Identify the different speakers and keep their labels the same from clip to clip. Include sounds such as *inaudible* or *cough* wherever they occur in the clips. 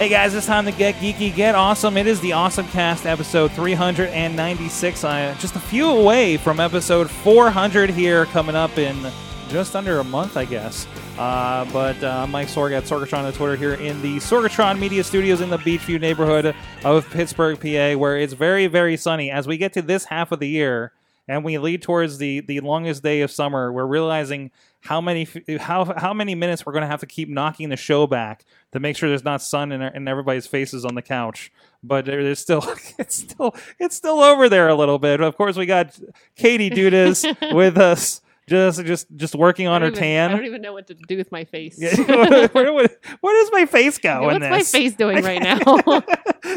Speaker 1: Hey guys, it's time to get geeky, get awesome. It is the Awesome Cast episode 396. Uh, just a few away from episode 400 here, coming up in just under a month, I guess. Uh, but uh, Mike Sorg at Sorgatron on Twitter here in the Sorgatron Media Studios in the Beechview neighborhood of Pittsburgh, PA, where it's very, very sunny. As we get to this half of the year and we lead towards the the longest day of summer, we're realizing how many how how many minutes we're going to have to keep knocking the show back to make sure there's not sun in, in everybody's faces on the couch. But there's still *laughs* it's still it's still over there a little bit. Of course, we got Katie Dudas *laughs* with us, just just just working on her
Speaker 2: even- I don't even know what to do with my face. *laughs* *laughs*
Speaker 1: where, where, where does my face go in
Speaker 2: What's my face doing *laughs* right now?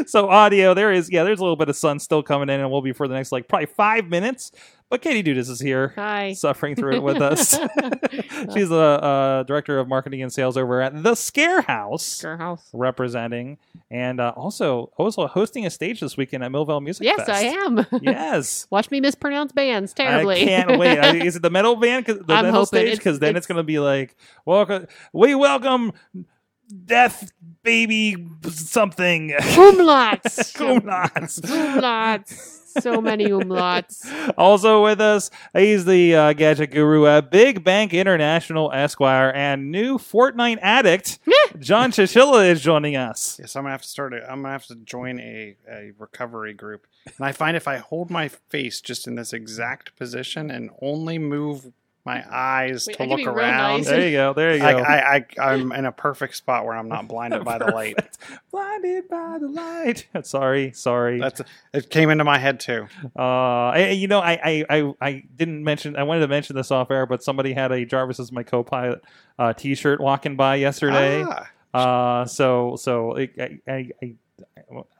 Speaker 1: so audio, there is yeah, there's a little bit of sun still coming in, and we'll be for the next like probably five minutes. But Katie Dudas is here,
Speaker 2: Hi.
Speaker 1: suffering through it with *laughs* us. *laughs* She's the uh, director of marketing and sales over at the Scare House,
Speaker 2: Girl house.
Speaker 1: representing and uh, also also hosting a stage this weekend at Millvale Music
Speaker 2: Yes,
Speaker 1: Fest.
Speaker 2: I am. *laughs*
Speaker 1: Yes.
Speaker 2: Watch me mispronounce bands terribly.
Speaker 1: I can't wait. I- Is it the metal band? The
Speaker 2: I'm
Speaker 1: metal
Speaker 2: hoping
Speaker 1: stage? Because then it's,
Speaker 2: it's-
Speaker 1: going to be like, welcome, we welcome Death Baby something.
Speaker 2: Umlauts. *laughs*
Speaker 1: Kumlots.
Speaker 2: umlauts. So many umlauts.
Speaker 1: also with us, he's the uh, gadget guru at Big Bank International Esquire and new Fortnite addict. John Chichilla is joining us.
Speaker 3: Yes, I'm gonna have to start. A, I'm gonna have to join a, a recovery group, and I find if I hold my face just in this exact position and only move my eyes
Speaker 2: Wait,
Speaker 3: to
Speaker 2: I
Speaker 3: look around,
Speaker 2: nice.
Speaker 1: There you go. There you go.
Speaker 3: I, I, I, I'm in a perfect spot where I'm not blinded by the light. *laughs*
Speaker 1: Blinded by the light. *laughs* Sorry, sorry.
Speaker 3: That's it. Came into my head too.
Speaker 1: Uh, I, you know, I, I, I, I didn't mention. I wanted to mention this off air, but somebody had a Jarvis is my co-pilot uh, T-shirt walking by yesterday.
Speaker 3: Ah,
Speaker 1: Uh, so, so I, I, I,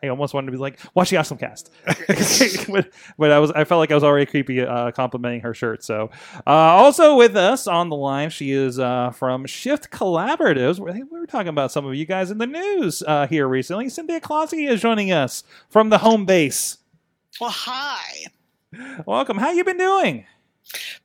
Speaker 1: I, almost wanted to be like, "Watch the Awesome Cast," *laughs* but, but I was, I felt like I was already creepy uh, complimenting her shirt. So, uh, also with us on the line, she is uh, from Shift Collaboratives. We we were talking about some of you guys in the news uh, here recently. Cynthia Closkey is joining us from the home base.
Speaker 4: Well, hi.
Speaker 1: Welcome. How you been doing?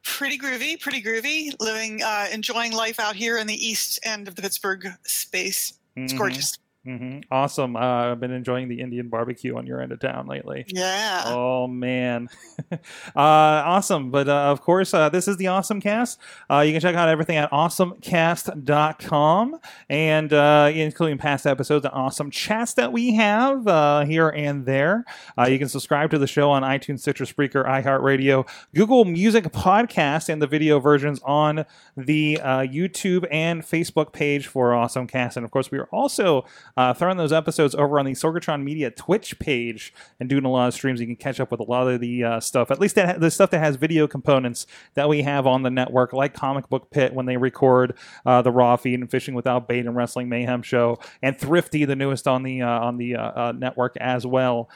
Speaker 4: Pretty groovy, pretty groovy. Living, uh, enjoying life out here in the east end of the Pittsburgh space. It's
Speaker 1: Mhm,
Speaker 4: gorgeous.
Speaker 1: Mhm. Awesome. Uh, I've been enjoying the Indian barbecue on your end of town lately.
Speaker 4: Yeah.
Speaker 1: Oh man, *laughs* uh, awesome! But uh, of course, uh, this is the Awesome Cast. Uh, you can check out everything at awesomecast.com and uh, including past episodes and awesome chats that we have uh, here and there. Uh, you can subscribe to the show on iTunes, Stitcher, Spreaker, iHeartRadio, Google Music Podcast, and the video versions on the uh, YouTube and Facebook page for Awesome Cast. And of course, we are also uh, throwing those episodes over on the Sorgatron Media Twitch page and doing a lot of streams. You can catch up with a lot of the uh, stuff, at least that ha- the stuff that has video components that we have on the network, like Comic Book Pit when they record uh, the Raw feed and Fishing Without Bait and Wrestling Mayhem show, and Thrifty, the newest on the uh, on the uh, uh, network as well.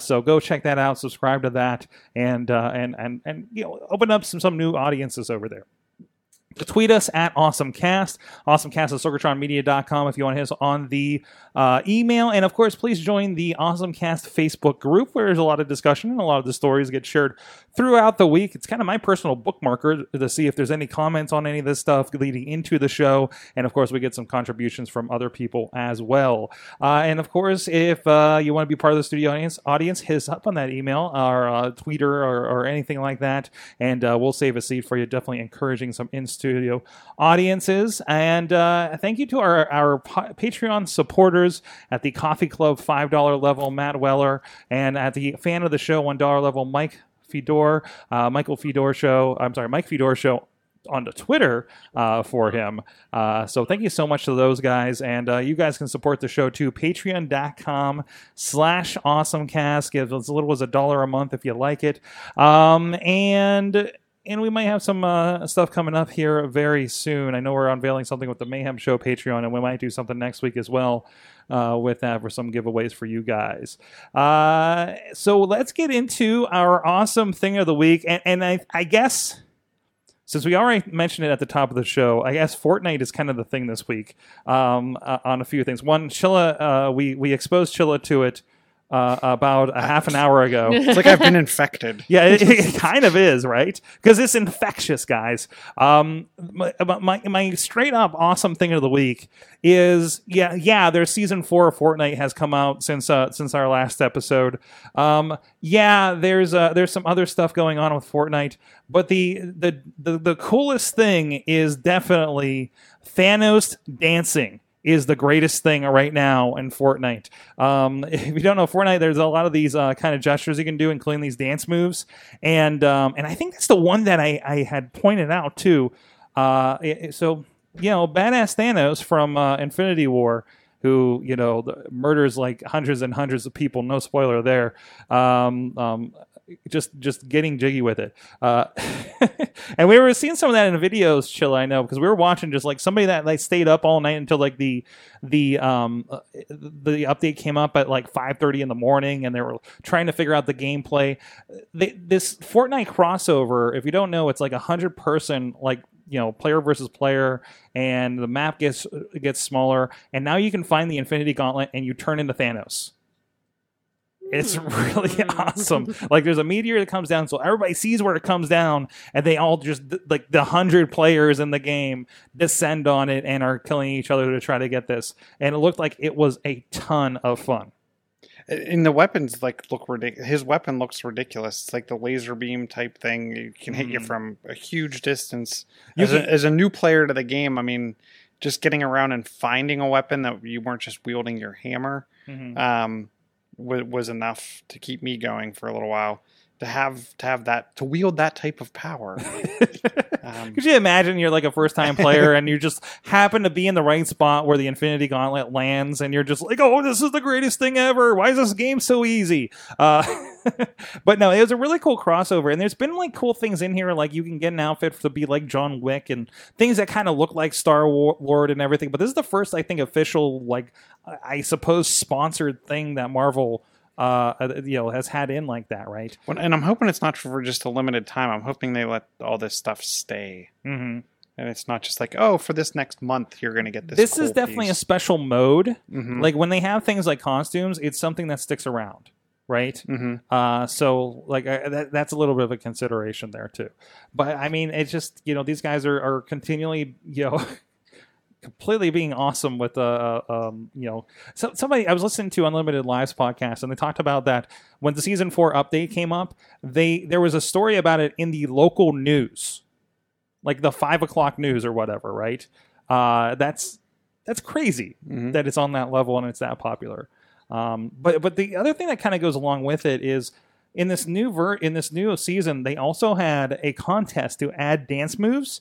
Speaker 1: So go check that out, subscribe to that, and and and and you know open up some some new audiences over there tweet us at awesomecast awesomecast at sorgatronmedia.com if you want to hit us on the uh, email. And of course please join the awesomecast facebook group where there's a lot of discussion and a lot of the stories get shared throughout the week it's kind of my personal bookmarker to see if there's any comments on any of this stuff leading into the show. And of course we get some contributions from other people as well. Uh, and of course if uh, you want to be part of the studio audience audience hit us up on that email or uh, tweeter or, or anything like that. And uh, we'll save a seat for you definitely encouraging some in studio audiences. And uh, thank you to our, our pa- Patreon supporters at the Coffee Club $5 level, Matt Weller, and at the fan of the show $1 level, Mike Fedor, uh, Michael Fedor Show. I'm sorry, Mike Fedor Show onto Twitter uh, for him. Uh, so thank you so much to those guys. And uh, you guys can support the show too. Patreon.com slash awesomecast. Give as little as a dollar a month if you like it. Um, and and we might have some uh, stuff coming up here very soon. I know we're unveiling something with the Mayhem Show Patreon, and we might do something next week as well uh, with that for some giveaways for you guys. Uh, so let's get into our awesome thing of the week, and, and I, I guess since we already mentioned it at the top of the show, I guess Fortnite is kind of the thing this week um, uh, on a few things. One, Chilla, uh, we we exposed Chilla to it uh, about a half an hour ago. *laughs*
Speaker 3: It's like I've been infected. *laughs*
Speaker 1: Yeah, it, it kind of is, right? Because it's infectious, guys. Um, my, my my straight up awesome thing of the week is yeah yeah. There's season four of Fortnite has come out since uh, since our last episode. Um, yeah, there's uh, there's some other stuff going on with Fortnite, but the the the, the coolest thing is definitely Thanos dancing is the greatest thing right now in Fortnite. Um, *laughs* if you don't know Fortnite, there's a lot of these uh, kind of gestures you can do, including these dance moves, and um, and I think that's the one that I, I had pointed out too. Uh, so you know, badass Thanos from uh, Infinity War. Who you know murders like hundreds and hundreds of people? No spoiler there. Um, um, just just getting jiggy with it. Uh, *laughs* and we were seeing some of that in videos, chill. I know because we were watching just like somebody that like stayed up all night until like the the um uh, the update came up at like five thirty in the morning, and they were trying to figure out the gameplay. They, this Fortnite crossover, if you don't know, it's like a hundred person like you know player versus player and the map gets gets smaller and now you can find the infinity gauntlet and you turn into thanos it's really *laughs* awesome. Like there's a meteor that comes down, so everybody sees where it comes down, and they all just like the hundred players in the game descend on it and are killing each other to try to get this. And it looked like it was a ton of fun.
Speaker 3: And the weapons like look ridiculous. His weapon looks ridiculous. It's like the laser beam type thing. It can hit you
Speaker 1: Mhm.
Speaker 3: from a huge distance. As,
Speaker 1: can-
Speaker 3: a, as a new player to the game, I mean, just getting around and finding a weapon that you weren't just wielding your hammer um, was, was enough to keep me going for a little while. To have to have that to wield that type of power. *laughs* Um,
Speaker 1: Could you imagine you're like a first time player and you just happen to be in the right spot where the Infinity Gauntlet lands and you're just like, oh, this is the greatest thing ever. Why is this game so easy? Uh, *laughs* but no, it was a really cool crossover. And there's been like cool things in here, like you can get an outfit to be like John Wick and things that kind of look like Star Lord and everything. But this is the first, I think, official, like, I suppose, sponsored thing that Marvel. Uh, you know, has had in like that, right?
Speaker 3: Well, and I'm hoping it's not for just a limited time. I'm hoping they let all this stuff stay,
Speaker 1: Mm-hmm.
Speaker 3: and it's not just like, oh, for this next month you're going to get this.
Speaker 1: This, is definitely a special mode.
Speaker 3: hmm
Speaker 1: like when they have things like costumes it's something that sticks around right
Speaker 3: hmm
Speaker 1: uh so like I, that, that's a little bit of a consideration there too but i mean it's just you know these guys are, are continually you know *laughs* completely being awesome with uh um you know so, somebody i was listening to unlimited lives podcast and they talked about that when the season four update came up they there was a story about it in the local news like the five o'clock news or whatever right uh that's that's crazy
Speaker 3: Mhm.
Speaker 1: that it's on that level and it's that popular. Um, but but the other thing that kind of goes along with it is in this new ver- in this new season they also had a contest to add dance moves,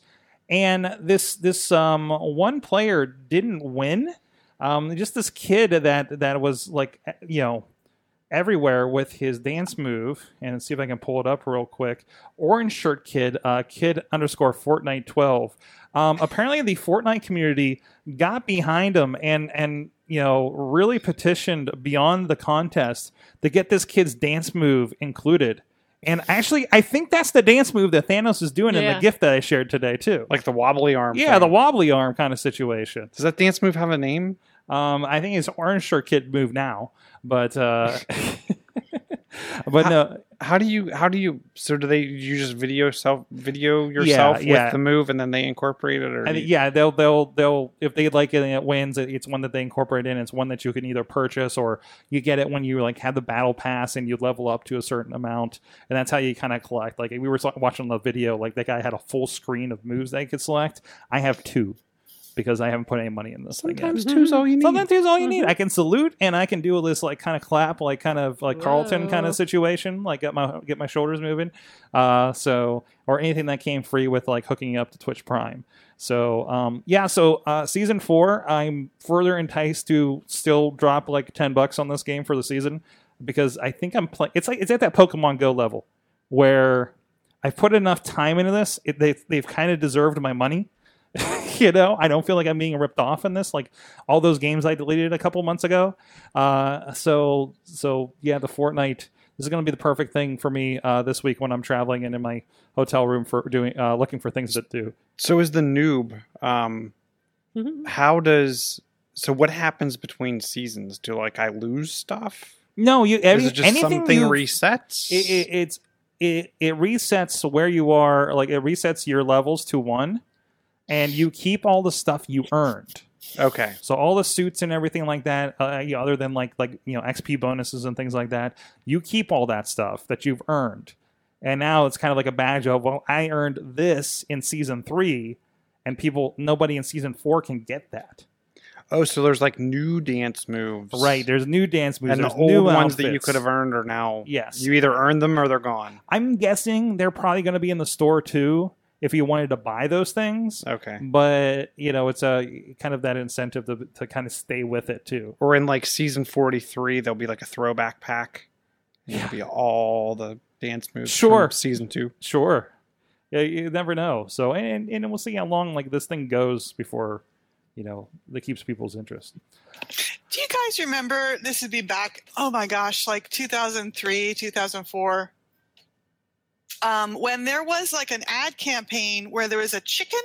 Speaker 1: and this this um, one player didn't win. Um, just this kid that that was like you know everywhere with his dance move and see if I can pull it up real quick. Orange shirt kid, uh, kid underscore Fortnite twelve. Um, apparently, the Fortnite community got behind him and and you know really petitioned beyond the contest to get this kid's dance move included. And actually, I think that's the dance move that Thanos is doing in
Speaker 2: Yeah.
Speaker 1: the gift that I shared today too.
Speaker 3: like the wobbly arm.
Speaker 1: yeah,
Speaker 3: thing.
Speaker 1: the wobbly arm kind of situation.
Speaker 3: Does that dance move have a name?
Speaker 1: Um, I think it's orange shirt kid move now, but uh, *laughs* *laughs* but no,
Speaker 3: How do you? How do you? So do they? You just video self video yourself
Speaker 1: yeah.
Speaker 3: with the move, and then they incorporate it, or
Speaker 1: think,
Speaker 3: you-
Speaker 1: yeah, they'll they'll they'll if they like it and it wins, it- it's one that they incorporate in. It's one that you can either purchase or you get it when you like have the battle pass and you level up to a certain amount, and that's how you kind of collect. Like we were watching the video, like that guy had a full screen of moves that he could select. I have two. Because I haven't put any money in this thing.
Speaker 3: Sometimes two's all you need.
Speaker 1: Sometimes two's all you need. I can salute and I can do this like kind of clap, like kind of like Carlton kind of situation, like get my get my shoulders moving. Uh, so or anything that came free with like hooking up to Twitch Prime. So um, yeah, so uh, season four, I'm further enticed to still drop like ten bucks on this game for the season because I think I'm playing. It's like it's at that Pokemon Go level where I've put enough time into this. It, they they've kind of deserved my money. *laughs* you know, I don't feel like I'm being ripped off in this. Like all those games I deleted a couple months ago. Uh, so so yeah, the Fortnite. This is going to be the perfect thing for me uh, this week when I'm traveling and in my hotel room for doing uh, looking for things to do.
Speaker 3: So is the noob. Um,
Speaker 2: Mhm.
Speaker 3: how does so? What happens between seasons? Do like I lose stuff?
Speaker 1: No, you
Speaker 3: Is
Speaker 1: any,
Speaker 3: it just
Speaker 1: anything
Speaker 3: something resets?
Speaker 1: it, it, it's it, it resets where you are like it resets your levels to one and you keep all the stuff you earned
Speaker 3: okay.
Speaker 1: so all the suits and everything like that uh, you know, other than like like you know xp bonuses and things like that you keep all that stuff that you've earned and now it's kind of like a badge of well i earned this in season three and people nobody in season four can get that
Speaker 3: Oh, so there's like new dance moves,
Speaker 1: right there's new dance moves
Speaker 3: And the
Speaker 1: there's
Speaker 3: old
Speaker 1: new
Speaker 3: ones that you could have earned are now.
Speaker 1: Yes.
Speaker 3: You either earned them or they're gone.
Speaker 1: i'm guessing they're probably going to be in the store too if you wanted to buy those things
Speaker 3: Okay.
Speaker 1: but you know it's a kind of that incentive to, to kind of stay with it too
Speaker 3: Or in like season 43, there'll be like a throwback pack. And It'll be all the dance moves
Speaker 1: Sure.
Speaker 3: from season two.
Speaker 1: sure yeah, you never know so and, and we'll see how long like this thing goes before you know that keeps people's interest
Speaker 4: Do you guys remember? This would be back. Oh my gosh, like 2003, 2004. Um, when there was like an ad campaign where there was a chicken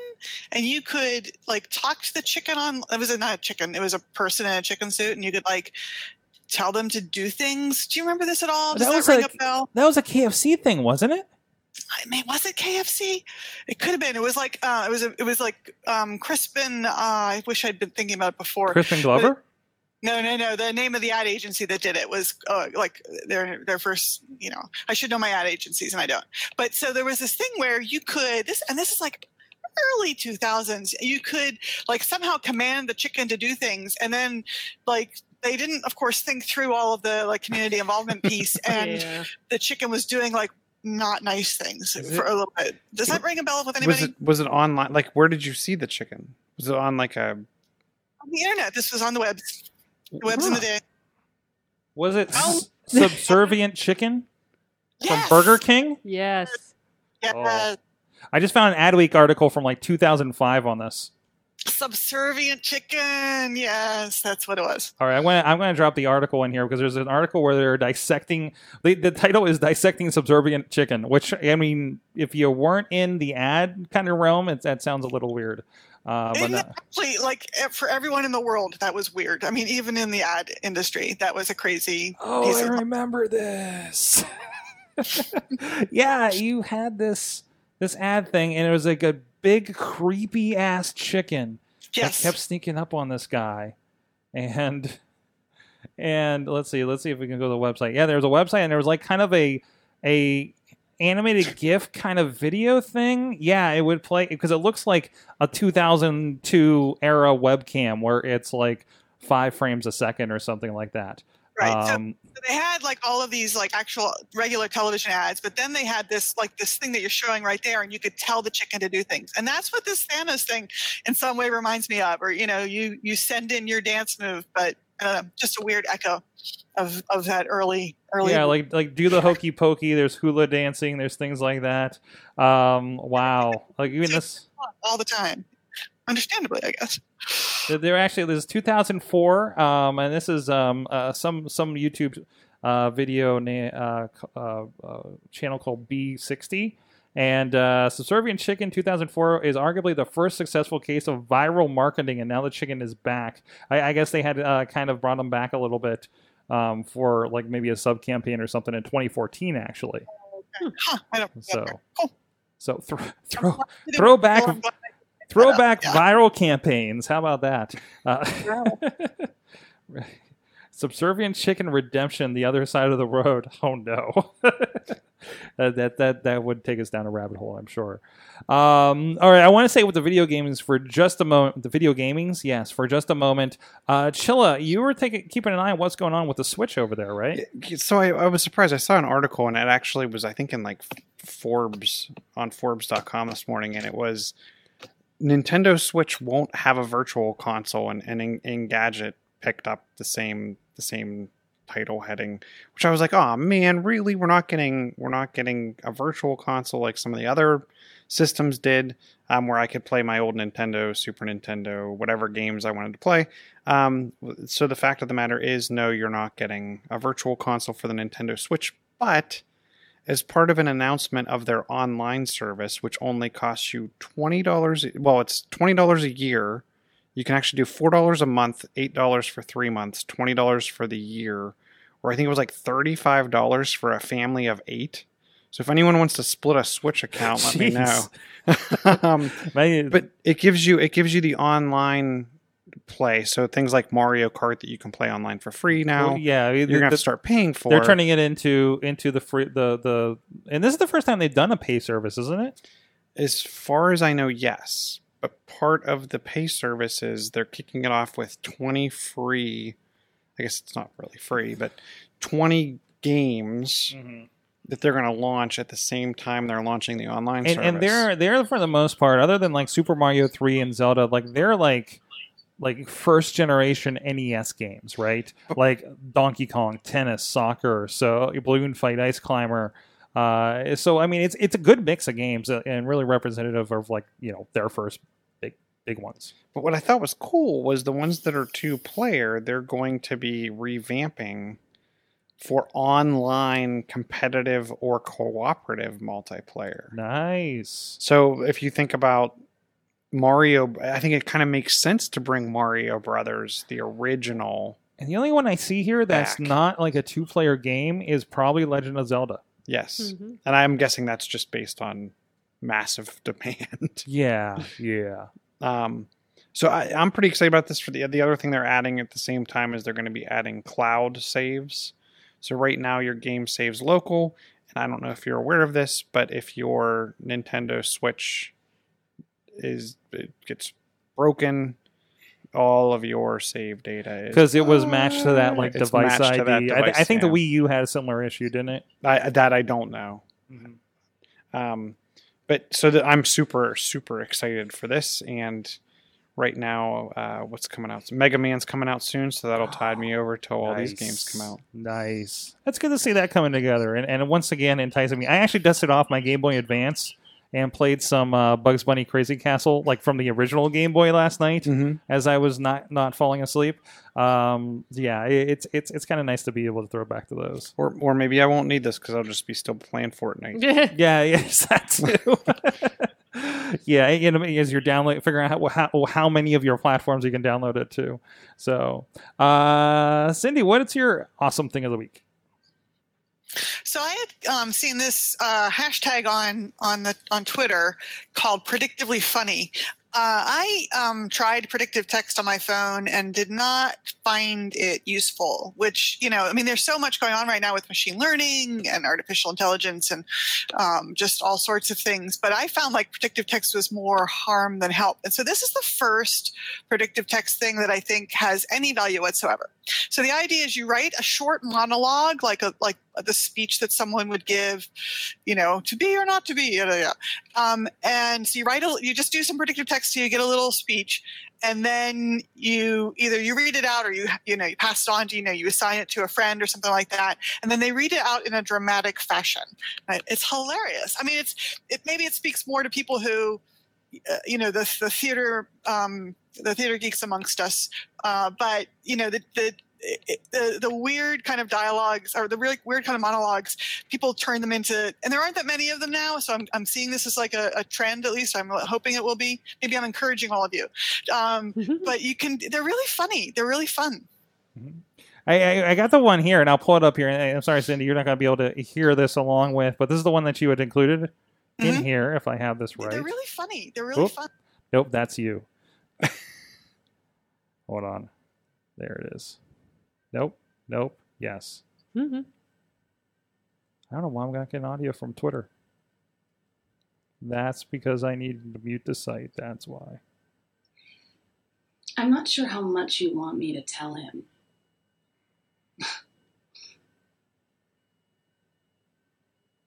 Speaker 4: and you could like talk to the chicken on it was not a chicken it was a person in a chicken suit and you could like tell them to do things do you remember this at all does
Speaker 1: That
Speaker 4: that,
Speaker 1: was
Speaker 4: ring
Speaker 1: like-
Speaker 4: a bell
Speaker 1: that was a kfc thing wasn't it
Speaker 4: I mean, was it KFC? It could have been. It was like uh, it was. A, it was like um, Crispin. Uh, I wish I'd been thinking about it before.
Speaker 1: crispin glover
Speaker 4: No, no, no. The name of the ad agency that did it was uh, like their their first. You know, I should know my ad agencies, and I don't. But so there was this thing where you could this, and this is like early 2000s. You could like somehow command the chicken to do things, and then like they didn't, of course, think through all of the like community involvement *laughs* piece, and
Speaker 2: Yeah.
Speaker 4: the chicken was doing like not nice things
Speaker 3: Is
Speaker 4: for
Speaker 3: it-
Speaker 4: a little bit. Does that ring a bell with
Speaker 3: Was
Speaker 4: anybody?
Speaker 3: it was it online? Like, where did you see the chicken? Was it on like a?
Speaker 4: on the internet. This was on the webs. The webs in the day.
Speaker 1: was it
Speaker 4: Oh.
Speaker 1: s- subservient chicken
Speaker 4: Yes.
Speaker 1: from burger king
Speaker 2: Yes.
Speaker 4: Yes.
Speaker 1: Oh. i just found an adweek article from like 2005 on this
Speaker 4: Subservient chicken. Yes, that's what it was.
Speaker 1: All right, I'm going to I'm going to drop the article in here because there's an article where they're dissecting. The, the title is "Dissecting Subservient Chicken," which I mean, if you weren't in the ad kind of realm, it, that sounds a little weird. Uh, but
Speaker 4: And
Speaker 1: uh,
Speaker 4: actually, like for everyone in the world, that was weird. I mean, even in the ad industry, that was a crazy
Speaker 1: oh,
Speaker 4: piece
Speaker 1: I
Speaker 4: of.
Speaker 1: remember this. *laughs* yeah, you had this this ad thing, and it was like a big creepy ass chicken
Speaker 4: Yes.
Speaker 1: that kept sneaking up on this guy and and let's see let's see if we can go to the website yeah there was a website and there was like kind of a a animated gif kind of video thing yeah it would play because it looks like a 2002 era webcam where it's like five frames a second or something like that
Speaker 4: Right. so
Speaker 1: um,
Speaker 4: they had like all of these like actual regular television ads, but then they had this like this thing that you're showing right there, and you could tell the chicken to do things. And that's what this Thanos thing, in some way, reminds me of. Or you know, you you send in your dance move, but I don't know, just a weird echo of of that early early.
Speaker 1: yeah like like do the hokey pokey there's hula dancing there's things like that um wow like even this
Speaker 4: all the time. Understandably, I guess.
Speaker 1: There- actually there's 2004, um, and this is um, uh, some some YouTube uh, video na- uh, uh, uh, channel called B60. And uh, Subservient Chicken 2004 is arguably the first successful case of viral marketing, and now the chicken is back. I, I guess they had uh, kind of brought them back a little bit um, for like maybe a sub campaign or something in 2014, actually.
Speaker 4: Huh, *laughs*
Speaker 1: So,
Speaker 4: Cool.
Speaker 1: so throw *laughs* throw throwback throwback
Speaker 4: Yeah.
Speaker 1: viral campaigns. How about that? Uh, *laughs* Subservient Chicken Redemption, the other side of the road. Oh no. *laughs* Uh, that that that would take us down a rabbit hole, I'm sure. Um, all right, I want to say with the video games for just a moment. The video gamings, yes, for just a moment. Uh, Chilla, you were taking keeping an eye on what's going on with the Switch over there, right?
Speaker 3: So I, I was surprised. I saw an article and it actually was, I think, in like Forbes on Forbes.com this morning, and it was Nintendo Switch won't have a virtual console, and, and En- Engadget picked up the same the same title heading, which I was like, oh man, really? We're not getting we're not getting a virtual console like some of the other systems did, um, where I could play my old Nintendo, Super Nintendo, whatever games I wanted to play. Um, so the fact of the matter is, no, you're not getting a virtual console for the Nintendo Switch, but as part of an announcement of their online service, which only costs you twenty dollars. Well, it's twenty dollars a year. You can actually do four dollars a month, eight dollars for three months, twenty dollars for the year, or I think it was like thirty-five dollars for a family of eight. So if anyone wants to split a Switch account, let me know. *laughs* um, but it gives you it gives you the online play. So things like Mario Kart that you can play online for free now.
Speaker 1: well, yeah,
Speaker 3: You're gonna have to start paying for.
Speaker 1: They're turning it into into the free the the and this is the first time they've done a pay service, isn't it?
Speaker 3: As far as I know, yes. But part of the pay services, they're kicking it off with 20 free. I guess it's not really free, but 20 games that they're going to launch at the same time they're launching the online
Speaker 1: And,
Speaker 3: service.
Speaker 1: and they're they're for the most part, other than like Super Mario three and Zelda, like they're like like first generation NES games, right? Like Donkey Kong, tennis, soccer, so Balloon Fight, Ice Climber. Uh, so I mean, it's it's a good mix of games uh, and really representative of like you know their first big big ones.
Speaker 3: But what I thought was cool was the ones that are two player, they're going to be revamping for online competitive or cooperative multiplayer.
Speaker 1: Nice.
Speaker 3: So if you think about Mario, I think it kind of makes sense to bring Mario Brothers, the original.
Speaker 1: And the only one I see here that's
Speaker 3: Back.
Speaker 1: not like a two player game is probably Legend of Zelda.
Speaker 3: Yes.
Speaker 2: Mhm.
Speaker 3: And I'm guessing that's just based on massive *laughs* demand.
Speaker 1: Yeah, yeah.
Speaker 3: Um, so I, I'm pretty excited about this. For the the other thing they're adding at the same time is they're going to be adding cloud saves. So right now your game saves local, and I don't know if you're aware of this, but if your Nintendo Switch is it gets broken, all of your save data is
Speaker 1: Because it was matched to that like device ID.
Speaker 3: that
Speaker 1: I
Speaker 3: device,
Speaker 1: I, think the. Wii U had a similar issue, didn't it?
Speaker 3: I, that I don't know. Um, but so that I'm super super excited for this, and right now, uh, what's coming out? Mega Man's coming out soon, so that'll tide me *gasps* over till all these games come out.
Speaker 1: Nice. That's good to see that coming together, and and once again enticing me. I actually dusted off my Game Boy Advance and played some uh, Bugs Bunny Crazy Castle, like from the original Game Boy last night,
Speaker 3: Mhm.
Speaker 1: as I was not not falling asleep. Um, yeah, it- it's it's it's kind of nice to be able to throw back to those.
Speaker 3: Or or maybe I won't need this because I'll just be still playing Fortnite. *laughs* *laughs*
Speaker 1: Yeah, yes, that too. yeah, *laughs* you know, as you're downloading, figuring out how, how how many of your platforms you can download it to. So, uh, Cindy, what is your awesome thing of the week?
Speaker 4: So I had um, seen this uh, hashtag on on the on Twitter called "predictively funny." Uh, I um, tried predictive text on my phone and did not find it useful. Which you know, I mean, there's so much going on right now with machine learning and artificial intelligence and um, just all sorts of things. But I found like predictive text was more harm than help. And so this is the first predictive text thing that I think has any value whatsoever. So the idea is you write a short monologue, like a like the speech that someone would give, you know, to be or not to be. Um, and so you write a, you just do some predictive text, you get a little speech, and then you either you read it out or you you know you pass it on to you know you assign it to a friend or something like that, and then they read it out in a dramatic fashion. Right? It's hilarious. I mean, it's it maybe it speaks more to people who. Uh, you know the the theater um, the theater geeks amongst us, uh, but you know the the it, the the weird kind of dialogues or the really weird kind of monologues people turn them into and there aren't that many of them now so i'm, I'm seeing this as like a, a trend at least i'm hoping it will be maybe i'm encouraging all of you um, *laughs* but you can they're really funny they're really fun
Speaker 1: I, I, I got the one here, and I'll pull it up here. And I'm sorry, Cindy, you're not going to be able to hear this along with, but this is the one that you had included in
Speaker 4: Mhm.
Speaker 1: here, if I have this right.
Speaker 4: they're really funny they're really
Speaker 1: Oop.
Speaker 4: fun
Speaker 1: Nope, that's you. *laughs* Hold on. There it is. Nope. Nope. Yes.
Speaker 2: Mhm.
Speaker 1: I don't know why I'm not getting audio from Twitter. That's because I needed to mute the site. That's why.
Speaker 5: I'm not sure how much you want me to tell him. *laughs*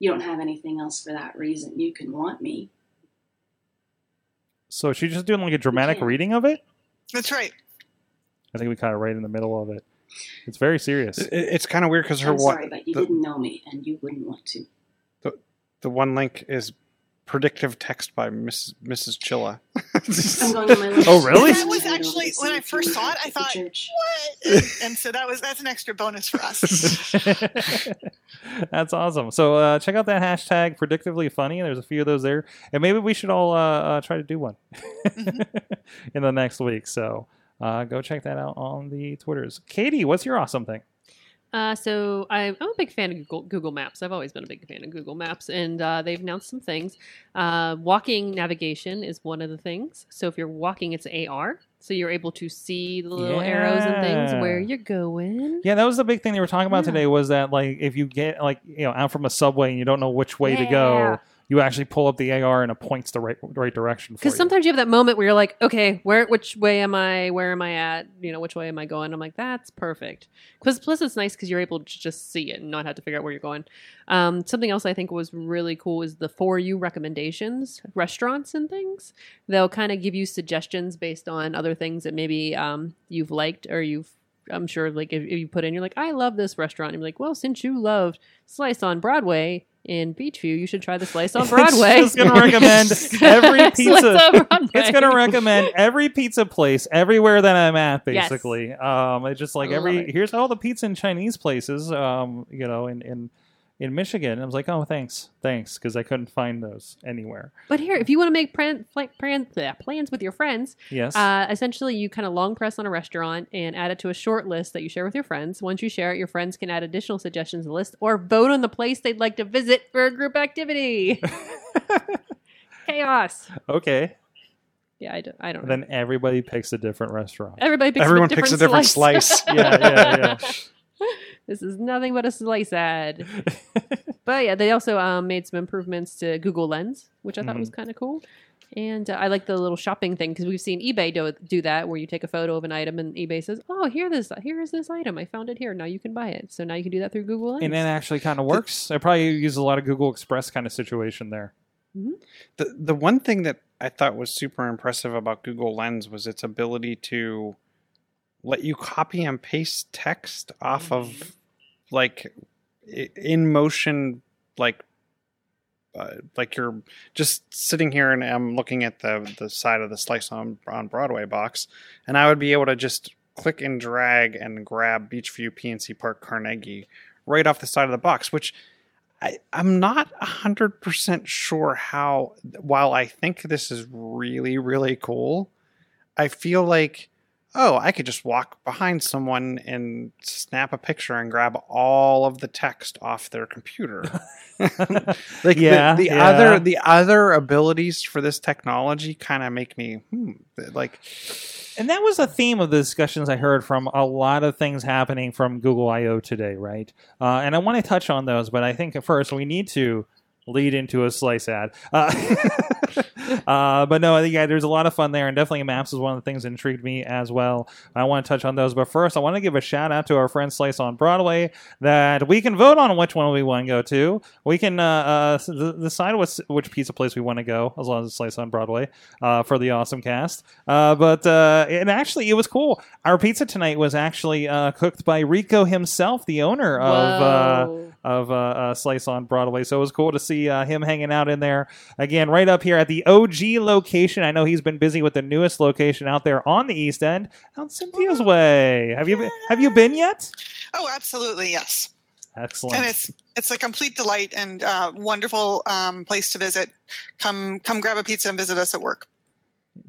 Speaker 5: you don't have anything else for that reason. You can want me.
Speaker 1: So she's just doing like a dramatic reading of it.
Speaker 4: That's right.
Speaker 1: I think we caught it right in the middle of it. It's very serious.
Speaker 3: It- it's kind of weird because her
Speaker 5: I'm
Speaker 3: one
Speaker 5: sorry, but you
Speaker 3: the,
Speaker 5: didn't know me, and you wouldn't want to.
Speaker 3: the the one link is predictive text by Mrs. Mrs. Chilla.
Speaker 5: I'm *laughs* going on my lunch.
Speaker 1: Oh, really?
Speaker 4: That was actually when I first saw it. I thought, what? And, *laughs* and so that was that's an extra bonus for us. *laughs*
Speaker 1: That's awesome. So uh, check out that hashtag predictively funny. There's a few of those there, and maybe we should all uh, uh, try to do one in the next week. So uh, go check that out on the Twitters. Katie, what's your awesome thing?
Speaker 2: Uh, so I, I'm a big fan of Google, Google Maps. I've always been a big fan of Google Maps, and uh, they've announced some things. Uh, walking navigation is one of the things. So if you're walking, it's AR, so you're able to see the little arrows and things where you're going.
Speaker 1: Yeah, that was the big thing they were talking about
Speaker 2: Yeah.
Speaker 1: today. Was that like if you get like you know out from a subway and you don't know which way to go,
Speaker 2: Yeah.
Speaker 1: You actually pull up the AR and it points the right right direction.
Speaker 2: Because sometimes you have that moment where you're like, okay, where, which way am I? Where am I at? You know, which way am I going? I'm like, that's perfect. Because plus, it's nice because you're able to just see it and not have to figure out where you're going. Um, something else I think was really cool is the for you recommendations, restaurants and things. They'll kind of give you suggestions based on other things that maybe um, you've liked or you've. I'm sure, like if, if you put in, you're like, I love this restaurant. And you're like, well, since you loved Slice on Broadway in Beechview, you should try the Slice on *laughs* Broadway.
Speaker 1: It's just gonna recommend *laughs* every pizza. It's gonna recommend every pizza place everywhere that I'm at,
Speaker 2: Yes.
Speaker 1: basically. Um, it's just like
Speaker 2: I
Speaker 1: every here's all the pizza and Chinese places. Um, you know, in in in Michigan. I was like, oh, thanks, thanks, because I couldn't find those anywhere.
Speaker 2: But here, if you want to make plan, plan, plan, plans with your friends,
Speaker 1: Yes.
Speaker 2: uh, essentially you kind of long press on a restaurant and add it to a short list that you share with your friends. Once you share it, your friends can add additional suggestions to the list or vote on the place they'd like to visit for a group activity. *laughs* Chaos.
Speaker 1: okay.
Speaker 2: Yeah, I don't, I don't know.
Speaker 1: Then everybody picks a different restaurant.
Speaker 2: Everybody picks
Speaker 3: Everyone
Speaker 2: a
Speaker 3: picks
Speaker 2: different
Speaker 3: a different slice. *laughs*
Speaker 1: yeah, yeah, yeah. *laughs*
Speaker 2: this is nothing but a slice ad. *laughs* but yeah, they also um, made some improvements to Google Lens, which I thought
Speaker 1: Mm-hmm.
Speaker 2: was kind of cool. And uh, I like the little shopping thing because we've seen eBay do, do that, where you take a photo of an item and eBay says, "Oh, here this here is this item. I found it here. Now you can buy it." So now you can do that through Google Lens.
Speaker 1: and it actually kind of works. I probably use a lot of Google Express kind of situation there.
Speaker 3: The the one thing that I thought was super impressive about Google Lens was its ability to let you copy and paste text off of like in motion like uh, like you're just sitting here and I'm looking at the the side of the slice on on Broadway box and I would be able to just click and drag and grab Beechview PNC Park Carnegie right off the side of the box which I, I'm not 100% sure how, while I think this is really, really cool, I feel like, oh, I could just walk behind someone and snap a picture and grab all of the text off their computer. *laughs* *laughs* like
Speaker 1: Yeah,
Speaker 3: the, the
Speaker 1: yeah.
Speaker 3: other the other abilities for this technology kind of make me hmm, like
Speaker 1: And that was a theme of the discussions I heard from a lot of things happening from Google I/O today, right? Uh, and I want to touch on those, but I think at first we need to lead into a slice ad. Uh, *laughs* uh, but no, yeah, there's a lot of fun there, and definitely Maps is one of the things that intrigued me as well. I want to touch on those, but first I want to give a shout out to our friend Slice on Broadway that we can vote on which one we want to go to. We can uh, uh, decide which, which pizza place we want to go, as long as it's Slice on Broadway uh, for the awesome cast. Uh, but and actually, it was cool. Our pizza tonight was actually cooked by Rico himself, the owner of.
Speaker 2: Whoa.
Speaker 1: of uh, uh, Slice on Broadway. So it was cool to see uh, him hanging out in there again, right up here at the OG location. I know he's been busy with the newest location out there on the East End, out Cynthia's Way. Have you been, have you been yet?
Speaker 4: Oh, absolutely, yes.
Speaker 1: Excellent.
Speaker 4: And it's it's a complete delight and uh, wonderful um, place to visit. Come come grab a pizza and visit us at work.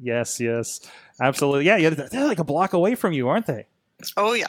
Speaker 1: yes, yes, absolutely. Yeah, yeah, they're like a block away from you, aren't they?
Speaker 4: Oh yeah,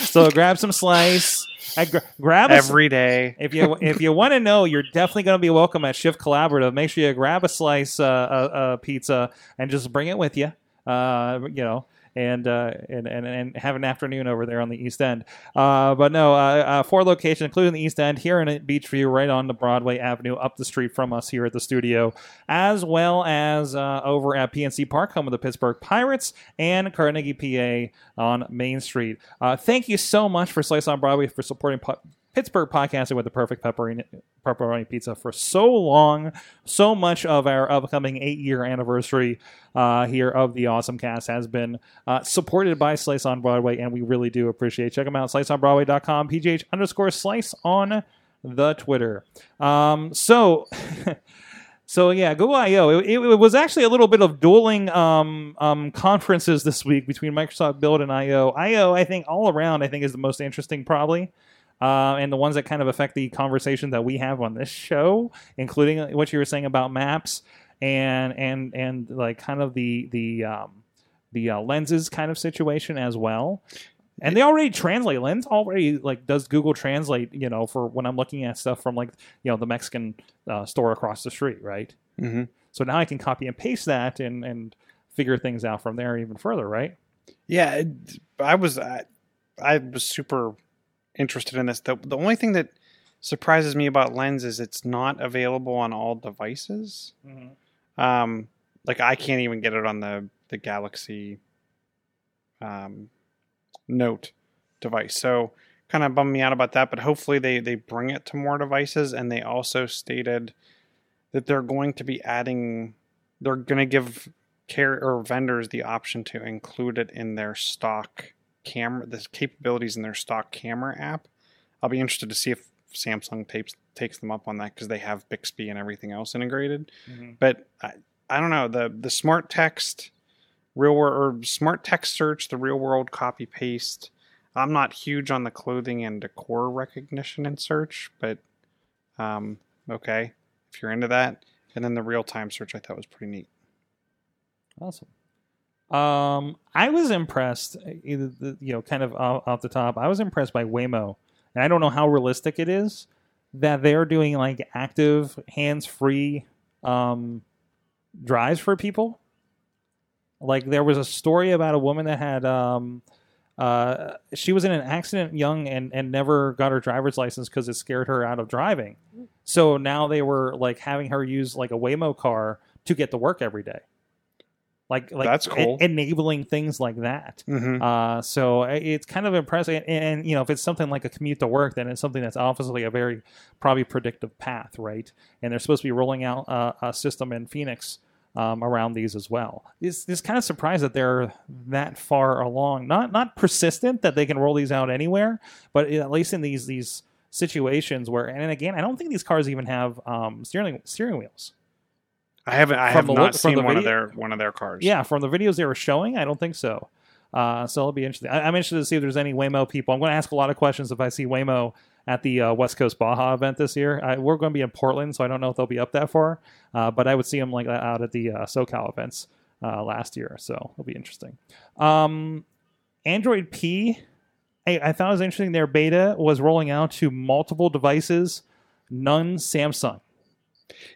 Speaker 1: so grab some slice. I gra- grab a,
Speaker 3: every day.
Speaker 1: if you if you want to know, you're definitely going to be welcome at Shift Collaborative. Make sure you grab a slice uh, uh, uh, pizza and just bring it with you. Uh, you know, and, uh, and and and have an afternoon over there on the East End. Uh, but no, uh, uh, four locations, including the East End, here in Beechview, right on the Broadway Avenue, up the street from us here at the studio, as well as uh, over at PNC Park, home of the Pittsburgh Pirates, and Carnegie, PA, on Main Street. Uh, thank you so much for Slice on Broadway for supporting. Po- Pittsburgh podcasting with the perfect pepperoni, pepperoni pizza for so long. So much of our upcoming eight year anniversary uh, here of the Awesome Cast has been uh, supported by Slice on Broadway, and we really do appreciate. it. Check them out, sliceonbroadway.com, pgh underscore slice on the Twitter. Um, so. *laughs* So yeah, Google I/O. It, it, was actually a little bit of dueling um, um, conferences this week between Microsoft Build and I/O. I/O, I think all around, I think is the most interesting probably uh, and the ones that kind of affect the conversation that we have on this show, including what you were saying about maps and and and like kind of the the um, the uh, lenses kind of situation as well. And they already translate. Lens already like does Google Translate. You know, for when I'm looking at stuff from like you know the Mexican uh, store across the street, right?
Speaker 3: Mm-hmm.
Speaker 1: So now I can copy and paste that and and figure things out from there even further, right?
Speaker 3: Yeah, it, I was I, I was super interested in this. The, the only thing that surprises me about Lens is it's not available on all devices.
Speaker 1: Mm-hmm.
Speaker 3: Um, like I can't even get it on the the Galaxy um, Note device. So kind of bummed me out about that. But hopefully they they bring it to more devices. And they also stated that they're going to be adding. They're going to give care or vendors the option to include it in their stock camera, the capabilities in their stock camera app. I'll be interested to see if Samsung tapes takes them up on that because they have Bixby and everything else integrated.
Speaker 1: Mhm.
Speaker 3: But I, I don't know the the smart text, real world or smart text search, the real world copy paste. I'm not huge on the clothing and decor recognition and search, but um, okay if you're into that. And then the real time search I thought was pretty neat.
Speaker 1: Awesome. Um, I was impressed. You know, kind of off, off the top, I was impressed by Waymo, and I don't know how realistic it is that they're doing like active hands-free um, drives for people. Like there was a story about a woman that had um, uh, she was in an accident young and and never got her driver's license because it scared her out of driving. So now they were like having her use like a Waymo car to get to work every day. Like, like
Speaker 3: That's cool.
Speaker 1: en- enabling things like that.
Speaker 3: Mm-hmm.
Speaker 1: Uh, so it's kind of impressive. And, and, you know, if it's something like a commute to work, then it's something that's obviously a very probably predictive path, right? And they're supposed to be rolling out uh, a system in Phoenix um, around these as well. It's, it's kind of surprised that they're that far along. Not not persistent that they can roll these out anywhere, but at least in these these situations where, and again, I don't think these cars even have um, steering steering wheels.
Speaker 3: I haven't. I have
Speaker 1: the
Speaker 3: not seen one of their one of their cars.
Speaker 1: Yeah, from the videos they were showing, I don't think so. Uh, so it'll be interesting. I, I'm interested to see if there's any Waymo people. I'm going to ask a lot of questions if I see Waymo at the uh, West Coast Baja event this year. I, we're going to be in Portland, so I don't know if they'll be up that far. Uh, but I would see them like out at the uh, SoCal events uh, last year, so it'll be interesting. Um, Android P, I, I thought it was interesting. Their beta was rolling out to multiple devices, none Samsung.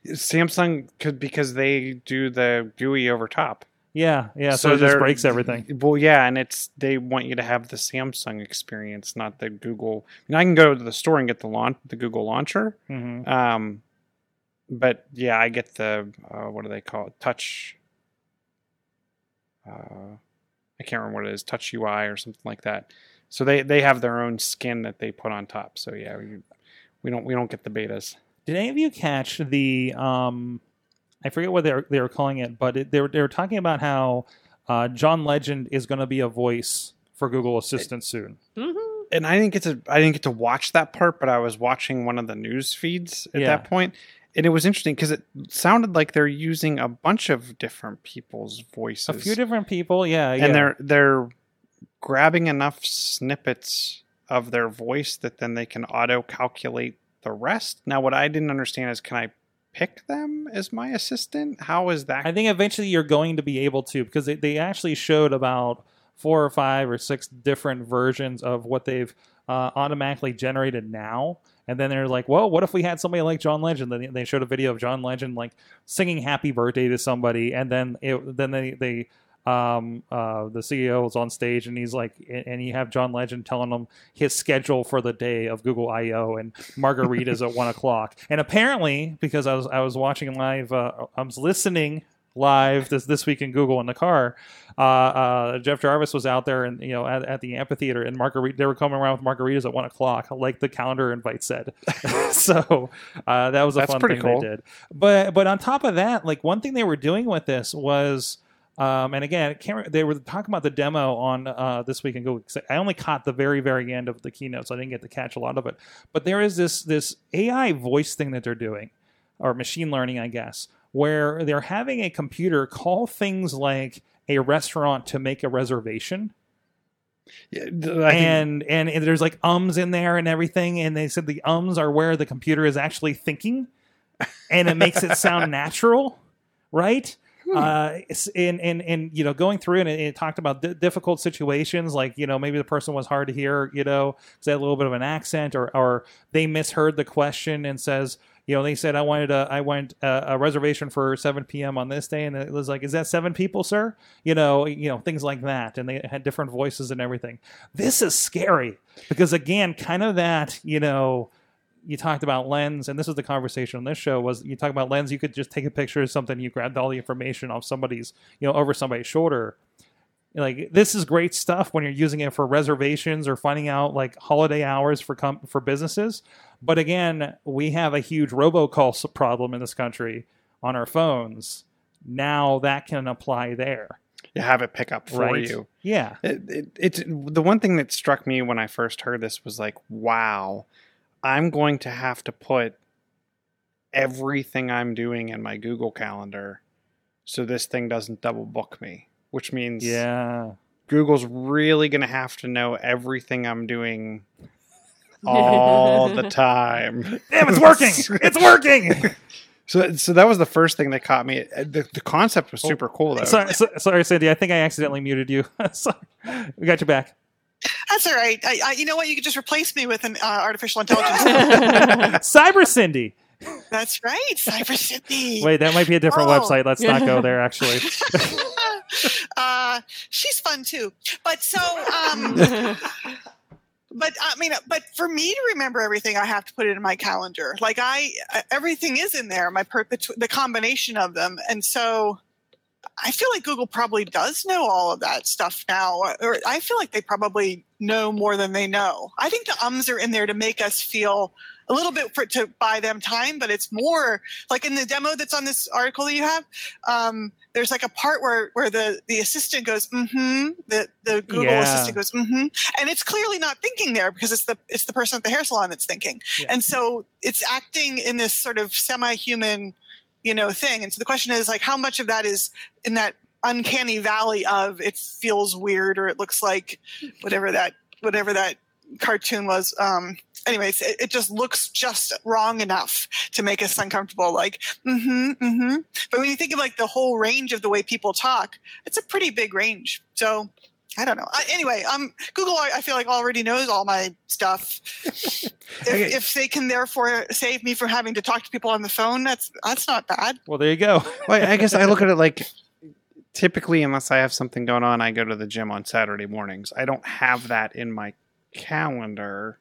Speaker 3: Samsung could because they do the GUI over top.
Speaker 1: Yeah, yeah. So, it just breaks everything.
Speaker 3: Well, yeah, and it's they want you to have the Samsung experience, not the Google. I, I can go to the store and get the launch, the Google launcher.
Speaker 1: hmm
Speaker 3: Um, but yeah, I get the uh, what do they call it? Touch. Uh, I can't remember what it is. Touch UI or something like that. So they they have their own skin that they put on top. So yeah, we, we don't we don't get the betas.
Speaker 1: Did any of you catch the? Um, I forget what they were, they were calling it, but it, they were they were talking about how uh, John Legend is going to be a voice for Google Assistant soon.
Speaker 2: Mm-hmm.
Speaker 3: and I didn't get to I didn't get to watch that part, but I was watching one of the news feeds at
Speaker 1: Yeah.
Speaker 3: that point, and it was interesting because it sounded like they're using a bunch of different people's voices,
Speaker 1: A few different people, yeah, yeah.
Speaker 3: and they're they're grabbing enough snippets of their voice that then they can auto calculate the rest. Now, what I didn't understand is, can I pick them as my assistant? How is that?
Speaker 1: I think eventually you're going to be able to because they, they actually showed about four or five or six different versions of what they've uh, automatically generated now. And then they're like, well, what if we had somebody like John Legend? Then they showed a video of John Legend like singing "Happy Birthday" to somebody, and then it, then they they um, uh, the CEO was on stage and he's like, and you have John Legend telling him his schedule for the day of Google I/O and margaritas at one o'clock. And apparently, because I was I was watching live, uh, I was listening live this this week in Google in the car. Uh, uh, Jeff Jarvis was out there and you know at, at the amphitheater and margarita they were coming around with margaritas at one o'clock, like the calendar invite said. *laughs* so uh, that was a
Speaker 3: That's
Speaker 1: fun thing
Speaker 3: cool.
Speaker 1: they did. But but on top of that, like one thing they were doing with this was. Um, and again, I can't, re- they were talking about the demo on uh, this week and. 'cause I only caught the very, very end of the keynote, so I didn't get to catch a lot of it. But there is this this AI voice thing that they're doing, or machine learning, I guess, where they're having a computer call things like a restaurant to make a reservation
Speaker 3: Yeah, th- I think-
Speaker 1: and, and and there's like ums in there and everything and they said the ums are where the computer is actually thinking and it makes it sound *laughs* natural right uh it's- and and and you know going through it, it talked about di difficult situations like you know maybe the person was hard to hear you know 'cause they had a little bit of an accent or or they misheard the question and says you know they said i wanted a i want a, a reservation for 7 p.m on this day and it was like is that seven people sir? You know you know things like that. And they had different voices and everything. This is scary because again kind of that you know you talked about lens and this is the conversation on this show was you talk about lens you could just take a picture of something you grabbed all the information off somebody's you know over somebody's shoulder. Like this is great stuff when you're using it for reservations or finding out like holiday hours for com- for businesses. But again we have a huge robocall problem in this country on our phones. Now that can apply there.
Speaker 3: You have it pick up for
Speaker 1: right?
Speaker 3: you.
Speaker 1: yeah.
Speaker 3: It, it, it's the one thing that struck me when I first heard this was like, wow, I'm going to have to put everything I'm doing in my Google Calendar so this thing doesn't double book me, which means
Speaker 1: yeah
Speaker 3: Google's really going to have to know everything I'm doing all the *laughs* time.
Speaker 1: damn it's working *laughs* it's working
Speaker 3: So, so that was the first thing that caught me. The, the concept was oh, super cool, though.
Speaker 1: sorry, so, sorry cindy i think i accidentally muted you *laughs* sorry. we got you back
Speaker 4: That's all right. I, I, you know what? You could just replace me with an uh, artificial intelligence. *laughs*
Speaker 1: cyber cindy
Speaker 4: That's right, Cyber Sydney.
Speaker 1: wait that might be a different
Speaker 4: Oh.
Speaker 1: website let's not go *laughs* there actually *laughs*
Speaker 4: uh, she's fun too. But so, um, but I mean, but for me to remember everything, I have to put it in my calendar. Like I, everything is in there. My per, the, the combination of them, and so I feel like Google probably does know all of that stuff now, or I feel like they probably know more than they know. I think the ums are in there to make us feel a little bit for to buy them time, but it's more like in the demo that's on this article that you have. Um, there's like a part where where the the assistant goes, mm-hmm. The the Google
Speaker 1: Yeah.
Speaker 4: assistant goes, mm-hmm. And it's clearly not thinking there because it's the it's the person at the hair salon that's thinking.
Speaker 1: Yeah.
Speaker 4: And so it's acting in this sort of semi-human, you know, thing. And so the question is like how much of that is in that uncanny valley of it feels weird or it looks like whatever that whatever that cartoon was. Um anyways, it, it just looks just wrong enough to make us uncomfortable. Like, mm-hmm, mm-hmm. But when you think of like the whole range of the way people talk, it's a pretty big range. So I don't know. I, anyway, um, Google, I, I feel like already knows all my stuff. *laughs* if,
Speaker 3: Okay.
Speaker 4: if they can therefore save me from having to talk to people on the phone, that's that's not bad.
Speaker 1: well there you go *laughs*
Speaker 3: well, I guess I look at it like typically, unless I have something going on, I go to the gym on Saturday mornings. I don't have that in my calendar.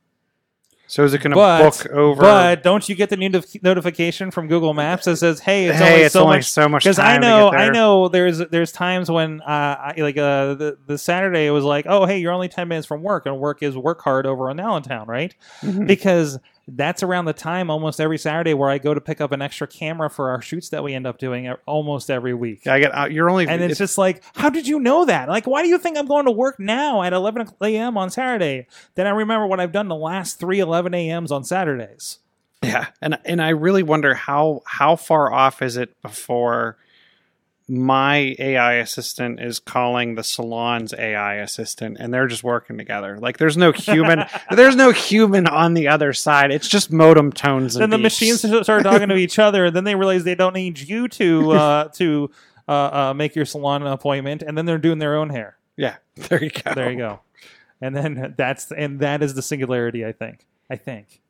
Speaker 3: So is it going to
Speaker 1: But-
Speaker 3: book over?
Speaker 1: But don't you get the notif- notification from Google Maps that says, "Hey, it's
Speaker 3: hey,
Speaker 1: only
Speaker 3: it's
Speaker 1: so
Speaker 3: only
Speaker 1: much."
Speaker 3: so much
Speaker 1: Because I know,
Speaker 3: to get there.
Speaker 1: I know. There's there's times when uh, I, like uh, the the Saturday it was like, "Oh, hey, you're only ten minutes from work, and work is work hard over on Allentown, right?"
Speaker 3: Mhm.
Speaker 1: Because that's around the time almost every Saturday where I go to pick up an extra camera for our shoots that we end up doing almost every week.
Speaker 3: I get. Uh, you're only.
Speaker 1: And it's just like, how did you know that? Like, why do you think I'm going to work now at 11 a.m. on Saturday? Then I remember what I've done the last three 11 a.m.s on Saturdays.
Speaker 3: Yeah, and and I really wonder how how far off is it before my AI assistant is calling the salon's AI assistant, and they're just working together. Like there's no human, *laughs* there's no human on the other side. It's just modem tones and
Speaker 1: then the
Speaker 3: beeps.
Speaker 1: machines start talking to each other, and then they realize they don't need you to *laughs* uh, to uh, uh, make your salon appointment, and then they're doing their own hair.
Speaker 3: Yeah, there you go.
Speaker 1: There you go. And then that's and that is the singularity. I think. I think.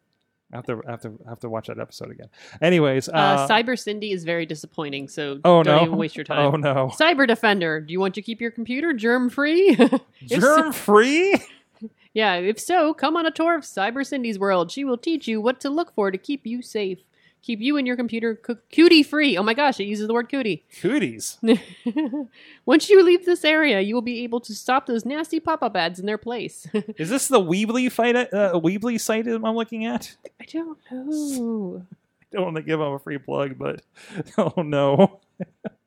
Speaker 1: I have to I have to I have to watch that episode again. Anyways, uh,
Speaker 2: Uh, Cyber Cindy is very disappointing, so
Speaker 1: oh
Speaker 2: don't
Speaker 1: no,
Speaker 2: even waste your time.
Speaker 1: Oh no,
Speaker 2: Cyber Defender, do you want to keep your computer germ free? *laughs*
Speaker 1: germ free. *laughs*
Speaker 2: yeah, if so, come on a tour of Cyber Cindy's world. She will teach you what to look for to keep you safe. Keep you and your computer cu- cootie free. Oh my gosh, it uses the word cootie. *laughs*
Speaker 1: Cooties.
Speaker 2: Once you leave this area, you will be able to stop those nasty pop-up ads in their place. *laughs*
Speaker 1: Is this the Weebly fight? Uh, Weebly site I'm looking at?
Speaker 2: I don't know.
Speaker 1: I *laughs* don't want to give them a free plug, but oh no.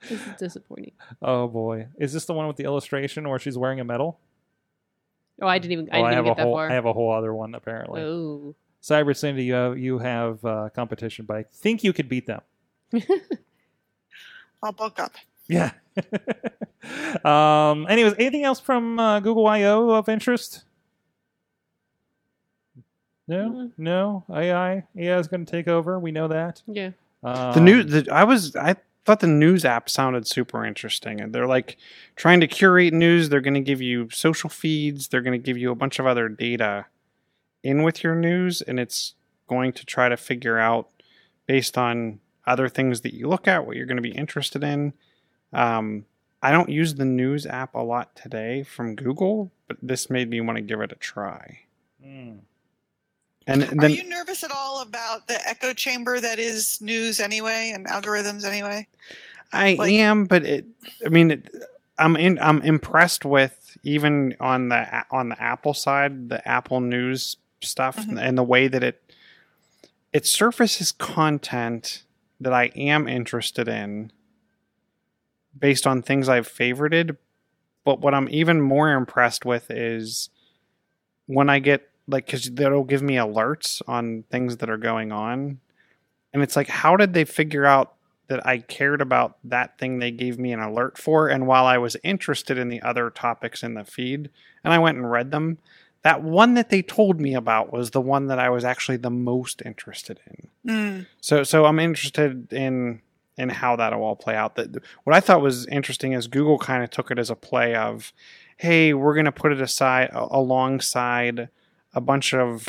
Speaker 2: This is disappointing.
Speaker 1: Oh boy. Is this the one with the illustration where she's wearing a medal?
Speaker 2: Oh, I didn't even. I
Speaker 1: oh,
Speaker 2: didn't
Speaker 1: I have
Speaker 2: even
Speaker 1: a
Speaker 2: that
Speaker 1: whole
Speaker 2: far.
Speaker 1: I have a whole other one apparently.
Speaker 2: oh,
Speaker 1: Cyber Cindy, you have, you have uh, competition, but I think you could beat them. *laughs*
Speaker 4: I'll bulk up.
Speaker 1: Yeah. *laughs* um. Anyways, anything else from uh, Google I/O of interest? No,
Speaker 2: Mm.
Speaker 1: no. AI, AI is going to take over. We know that.
Speaker 2: yeah.
Speaker 1: Um,
Speaker 3: The new, the, I was, I thought the news app sounded super interesting. And they're like trying to curate news. They're going to give you social feeds. They're going to give you a bunch of other data in with your news, and it's going to try to figure out based on other things that you look at what you're going to be interested in. Um, I don't use the news app a lot today from Google, but this made me want to give it a try.
Speaker 1: Mm.
Speaker 3: And
Speaker 4: Are you nervous at all about the echo chamber that is news anyway and algorithms anyway?
Speaker 3: I
Speaker 4: Like-
Speaker 3: am, but it. I mean, it, I'm in. I'm impressed with even on the on the Apple side, the Apple News stuff,
Speaker 4: Mhm.
Speaker 3: and the way that it it surfaces content that I am interested in, based on things I've favorited. But what I'm even more impressed with is when I get like because that'll give me alerts on things that are going on, and it's like, how did they figure out that I cared about that thing they gave me an alert for. And while I was interested in the other topics in the feed, and I went and read them, that one that they told me about was the one that I was actually the most interested in.
Speaker 4: Mm.
Speaker 3: So, so I'm interested in in how that'll all play out. That what I thought was interesting is Google kind of took it as a play of, hey, we're going to put it aside alongside a bunch of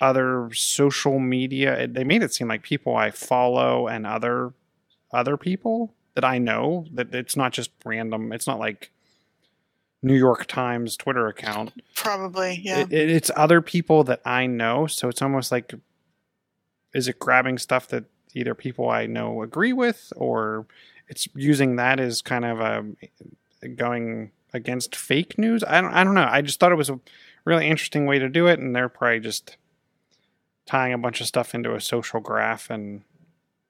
Speaker 3: other social media. They made it seem like people I follow and other other people that I know. That it's not just random. It's not like New York Times Twitter account.
Speaker 4: Probably, yeah.
Speaker 3: It, it, it's other people that I know. So it's almost like, is it grabbing stuff that either people I know agree with, or it's using that as kind of a going against fake news? I don't. I don't know. I just thought it was a really interesting way to do it, and they're probably just tying a bunch of stuff into a social graph and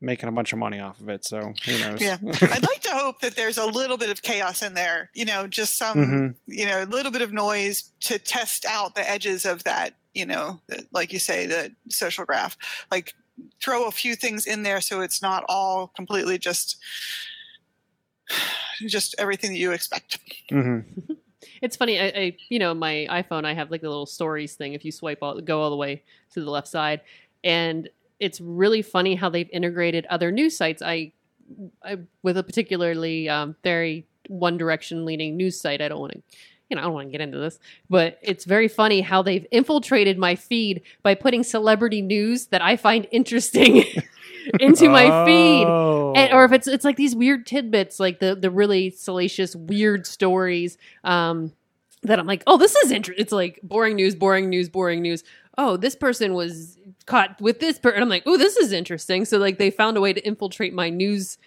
Speaker 3: making a bunch of money off of it. So who *laughs* knows?
Speaker 4: Yeah. *laughs* I'd like to hope that there's a little bit of chaos in there, you know, just some,
Speaker 3: Mhm.
Speaker 4: you know, a little bit of noise to test out the edges of that, you know, the, like you say, the social graph. Like throw a few things in there so it's not all completely just *sighs* just everything that you expect.
Speaker 3: hmm *laughs*
Speaker 2: It's funny. I, I, you know, my iPhone, I have like the little stories thing. If you swipe all, go all the way to the left side, and it's really funny how they've integrated other news sites. I, I with a particularly um, very one direction leaning news site. I don't want to. You know, I don't want to get into this, but it's very funny how they've infiltrated my feed by putting celebrity news that I find interesting *laughs* into my feed
Speaker 1: Oh.
Speaker 2: and, or if it's it's like these weird tidbits like the the really salacious weird stories um that i'm like oh this is interesting it's like boring news boring news boring news oh this person was caught with this person i'm like oh this is interesting. So like they found a way to infiltrate my news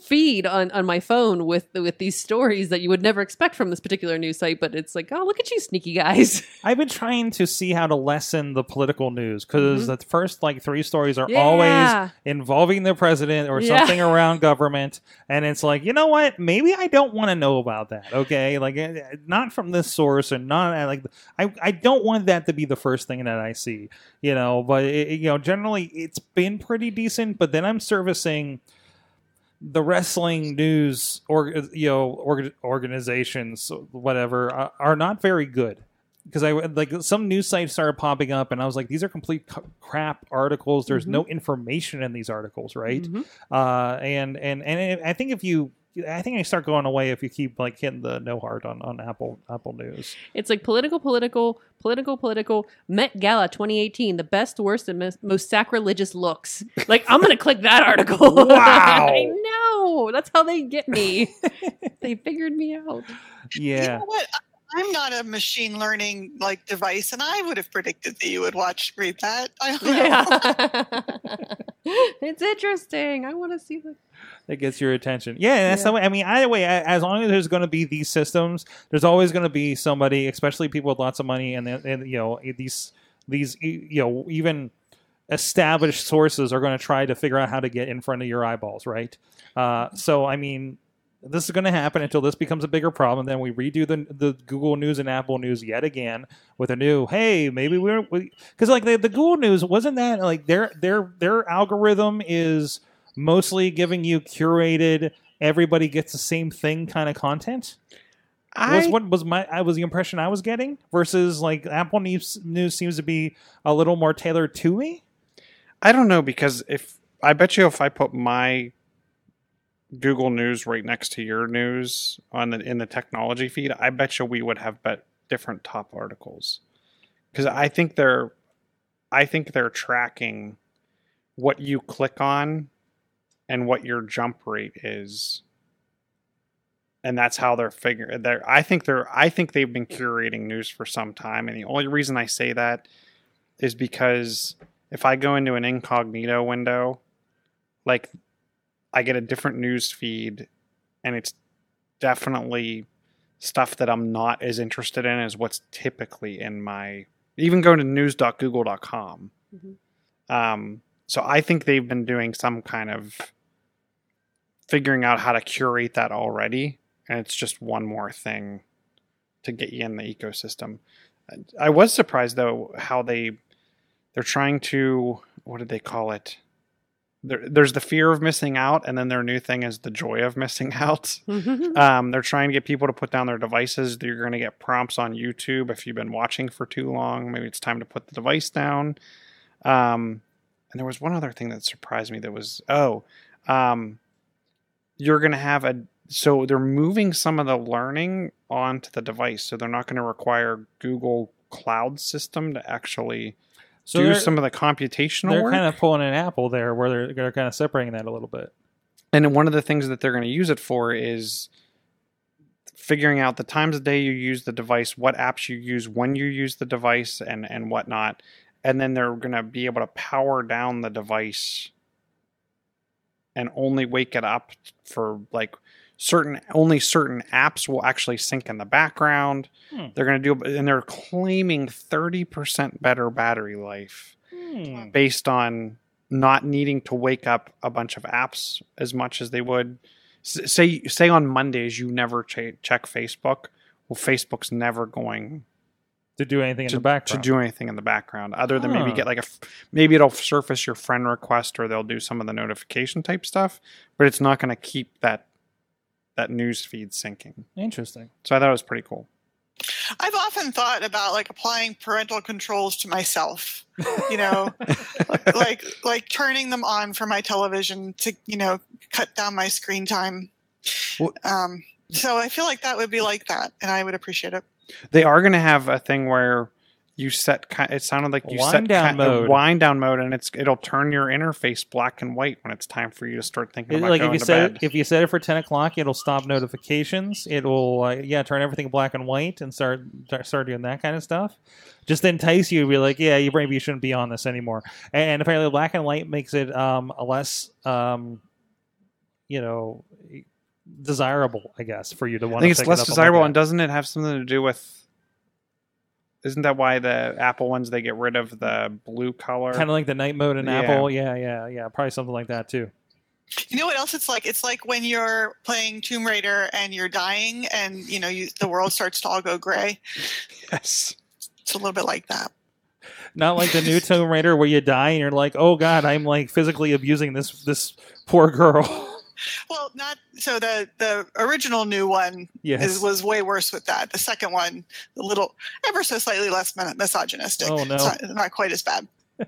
Speaker 2: feed on on my phone with with these stories that you would never expect from this particular news site but it's like oh look at you sneaky guys *laughs*
Speaker 1: I've been trying to see how to lessen the political news because
Speaker 2: Mhm.
Speaker 1: the first like three stories are
Speaker 2: Yeah.
Speaker 1: always involving the president or
Speaker 2: Yeah.
Speaker 1: something around government, and it's like you know what? Maybe I don't want to know about that. Okay, like eh, not from this source and not eh, like I I don't want that to be the first thing that I see. You know, but it- you know generally it's been pretty decent. But then I'm servicing the wrestling news or you know org- organizations whatever are, are not very good because I like some news sites started popping up, and I was like, these are complete c- crap articles. There's
Speaker 2: Mhm.
Speaker 1: no information in these articles, right?
Speaker 2: Mhm.
Speaker 1: Uh, and and and I think if you I think they start going away if you keep like hitting the no hard on, on Apple Apple News.
Speaker 2: It's like political, political, political, political. Met Gala 2018, the best, worst, and most, most sacrilegious looks. Like I'm gonna click that article. *laughs*
Speaker 1: Wow.
Speaker 2: I know. That's how they get me. *laughs* they figured me out.
Speaker 4: You
Speaker 1: Yeah.
Speaker 4: know what? I'm not a machine learning like device, and I would have predicted that you would watch read that. I don't know.
Speaker 2: Yeah. *laughs* it's interesting. I want to see the.
Speaker 1: that gets your attention. Yeah, and that's
Speaker 2: Yeah.
Speaker 1: the way. I mean, either way, as long as there's going to be these systems, there's always going to be somebody, especially people with lots of money, and, then- and you know these these you know even established sources are going to try to figure out how to get in front of your eyeballs, right? Uh, so, I mean. This is going to happen until this becomes a bigger problem. Then we redo the the Google News and Apple News yet again with a new. Hey, maybe we're because like the, the Google News wasn't that like their their their algorithm is mostly giving you curated everybody gets the same thing kind of content was
Speaker 3: I,
Speaker 1: what was my I was the impression I was getting versus like Apple News news seems to be a little more tailored to me.
Speaker 3: I don't know because if I bet you if I put my Google News right next to your news on the in the technology feed, I bet you we would have bet different top articles because I think they're I think they're tracking what you click on and what your jump rate is. And that's how they're figuring. They're, I think they're. I think they've been curating news for some time, and the only reason I say that is because if I go into an incognito window, like I get a different news feed and it's definitely stuff that I'm not as interested in as what's typically in my even going to news.google.com.
Speaker 2: Mhm.
Speaker 3: Um, so I think they've been doing some kind of figuring out how to curate that already, and it's just one more thing to get you in the ecosystem. I was surprised though how they they're trying to what did they call it? There, there's the fear of missing out, and then their new thing is the joy of missing *laughs* out. *laughs* Um, they're trying to get people to put down their devices. You're going to get prompts on YouTube if you've been watching for too long. Maybe it's time to put the device down. Um, and there was one other thing that surprised me. That was oh, um, you're going to have a so they're moving some of the learning onto the device. So they're not going to require Google Cloud System to actually
Speaker 1: So
Speaker 3: do some of the computational
Speaker 1: they're
Speaker 3: work.
Speaker 1: kind of pulling an Apple there, where they're, they're kind of separating that a little bit.
Speaker 3: And one of the things that they're going to use it for is figuring out the times of day you use the device, what apps you use when you use the device, and and whatnot. And then they're going to be able to power down the device and only wake it up for like certain only certain apps will actually sync in the background.
Speaker 1: Hmm.
Speaker 3: They're going to do and they're claiming 30% better battery life
Speaker 1: Hmm.
Speaker 3: based on not needing to wake up a bunch of apps as much as they would. S- say say on Mondays you never che- check Facebook. Well, Facebook's never going
Speaker 1: To do anything in
Speaker 3: to,
Speaker 1: the background.
Speaker 3: to do anything in the background other than maybe get like a maybe it'll surface your friend request or they'll do some of the notification type stuff, but it's not going to keep that that news feed syncing.
Speaker 1: Interesting.
Speaker 3: So I thought it was pretty cool.
Speaker 4: I've often thought about like applying parental controls to myself. You know, *laughs* like like turning them on for my television to you know cut down my screen time.
Speaker 3: Well-
Speaker 4: Um, so I feel like that would be like that, and I would appreciate it.
Speaker 3: They are going to have a thing where you set it sounded like you
Speaker 1: Wind
Speaker 3: set
Speaker 1: down
Speaker 3: a
Speaker 1: mode.
Speaker 3: wind down mode and it's it'll turn your interface black and white when it's time for you to start thinking
Speaker 1: It-
Speaker 3: about
Speaker 1: like if
Speaker 3: going
Speaker 1: you
Speaker 3: to
Speaker 1: set
Speaker 3: bed.
Speaker 1: it, if you set it for ten o'clock, it'll stop notifications. It will uh, yeah turn everything black and white and start start- doing that kind of stuff. Just to entice you, to be like, yeah, you maybe you shouldn't be on this anymore. And apparently, black and white makes it um, a less um, you know desirable, I guess, for you to
Speaker 3: I
Speaker 1: want.
Speaker 3: think it's
Speaker 1: it
Speaker 3: less
Speaker 1: up
Speaker 3: desirable and doesn't it have something to do with isn't that why the Apple ones they get rid of the blue color?
Speaker 1: kind of like the night mode in
Speaker 3: Yeah.
Speaker 1: Apple. Yeah, yeah, yeah. Probably something like that too.
Speaker 4: You know what else it's like? It's like when you're playing Tomb Raider and you're dying, and you know you, the world starts to all go gray.
Speaker 3: yes.
Speaker 4: It's a little bit like that.
Speaker 1: Not like the new Tomb Raider where you die and you're like, oh god, I'm like physically abusing this this poor girl. *laughs*
Speaker 4: Well, not so the the original new one
Speaker 1: yes.
Speaker 4: is, was way worse with that. The second one, a little ever so slightly less misogynistic.
Speaker 1: Oh, no.
Speaker 4: Not, not quite as bad. *laughs*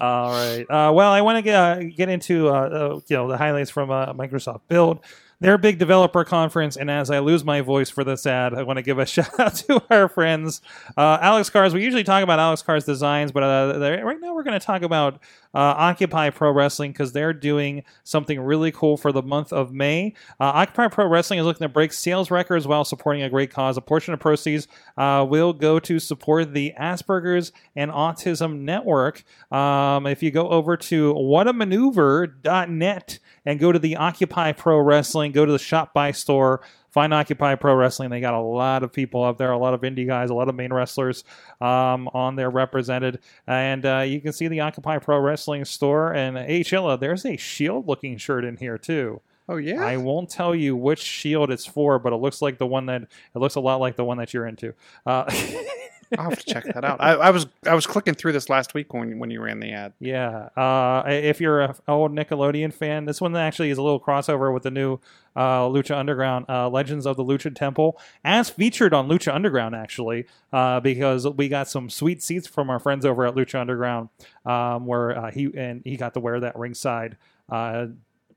Speaker 1: All right. Uh, well, I want to get uh, get into uh, uh, you know the highlights from uh, Microsoft Build. their big developer conference. And as I lose my voice for this ad, I want to give a *laughs* shout out to our friends, uh, Alex Cars. We usually talk about Alex Cars designs, but uh, right now we're going to talk about uh, Occupy Pro Wrestling because they're doing something really cool for the month of May. Uh, Occupy Pro Wrestling is looking to break sales records while supporting a great cause. A portion of proceeds uh, will go to support the Asperger's and Autism Network. Um, if you go over to whatamaneuver.net and go to the Occupy Pro Wrestling, go to the Shop By store, find Occupy Pro Wrestling. They got a lot of people up there, a lot of indie guys, a lot of main wrestlers um, on there represented. And uh, you can see the Occupy Pro Wrestling store. And hey, Chilla, there's a shield looking shirt in here too.
Speaker 3: Oh yeah.
Speaker 1: I won't tell you which shield it's for, but it looks like the one that it looks a lot like the one that you're into. Uh, *laughs*
Speaker 3: I'll have to check that out. I, I was I was clicking through this last week when when you ran the ad.
Speaker 1: Yeah. Uh, if you're an old Nickelodeon fan, this one actually is a little crossover with the new uh, Lucha Underground uh, Legends of the Lucha Temple, as featured on Lucha Underground, actually, uh, because we got some sweet seats from our friends over at Lucha Underground, um, where uh, he and he got to wear that ringside.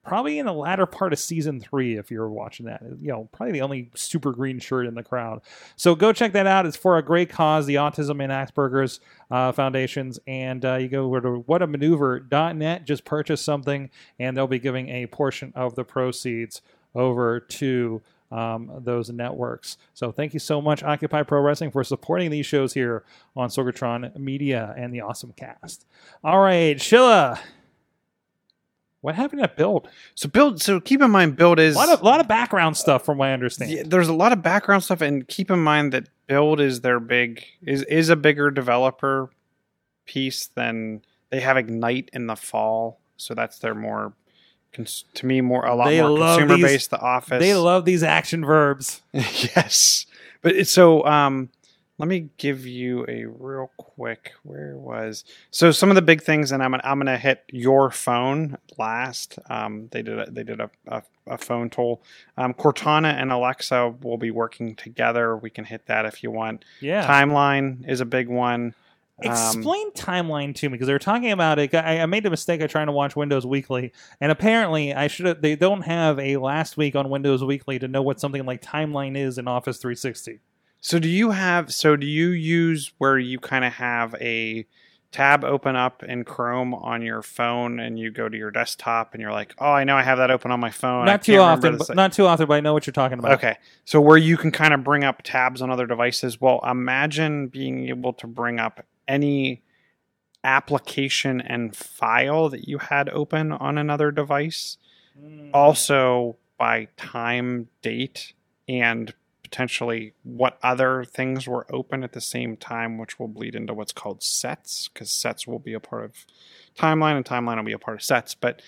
Speaker 1: Probably in the latter part of season three, if you're watching that, you know, probably the only super green shirt in the crowd. So go check that out. It's for a great cause, the Autism and Asperger's uh, Foundations. And uh, you go over to whatamaneuver.net, just purchase something, and they'll be giving a portion of the proceeds over to um, those networks. So thank you so much, Occupy Pro Wrestling, for supporting these shows here on Sorgatron Media and the Awesome Cast. All right, Shilla. What happened at Build?
Speaker 3: So build. So keep in mind, build is
Speaker 1: A lot of, lot of background stuff, from what I understand.
Speaker 3: Yeah, there's a lot of background stuff, and keep in mind that build is their big is is a bigger developer piece than they have Ignite in the fall, so that's their more cons- to me more a lot
Speaker 1: They
Speaker 3: more
Speaker 1: love
Speaker 3: consumer
Speaker 1: these-
Speaker 3: based. The Office,
Speaker 1: They love these action verbs. *laughs*
Speaker 3: yes, but it's so. Um, let me give you a real quick. Where was so some of the big things, and I'm gonna, I'm gonna hit your phone last. Um, they did a, they did a, a, a phone toll. Um, Cortana and Alexa will be working together. We can hit that if you want.
Speaker 1: Yeah.
Speaker 3: Timeline is a big one. Um,
Speaker 1: Explain timeline to me because they were talking about it. I, I made a mistake of trying to watch Windows Weekly, and apparently I should. have They don't have a last week on Windows Weekly to know what something like timeline is in Office 360.
Speaker 3: So do you have so do you use where you kind of have a tab open up in Chrome on your phone and you go to your desktop and you're like, "Oh, I know I have that open on my phone."
Speaker 1: Not too often, but not too often, but I know what you're talking about.
Speaker 3: Okay. So where you can kind of bring up tabs on other devices. Well, imagine being able to bring up any application and file that you had open on another device
Speaker 1: Mm.
Speaker 3: also by time, date, and potentially what other things were open at the same time, which will bleed into what's called sets, because sets will be a part of timeline and timeline will be a part of sets. But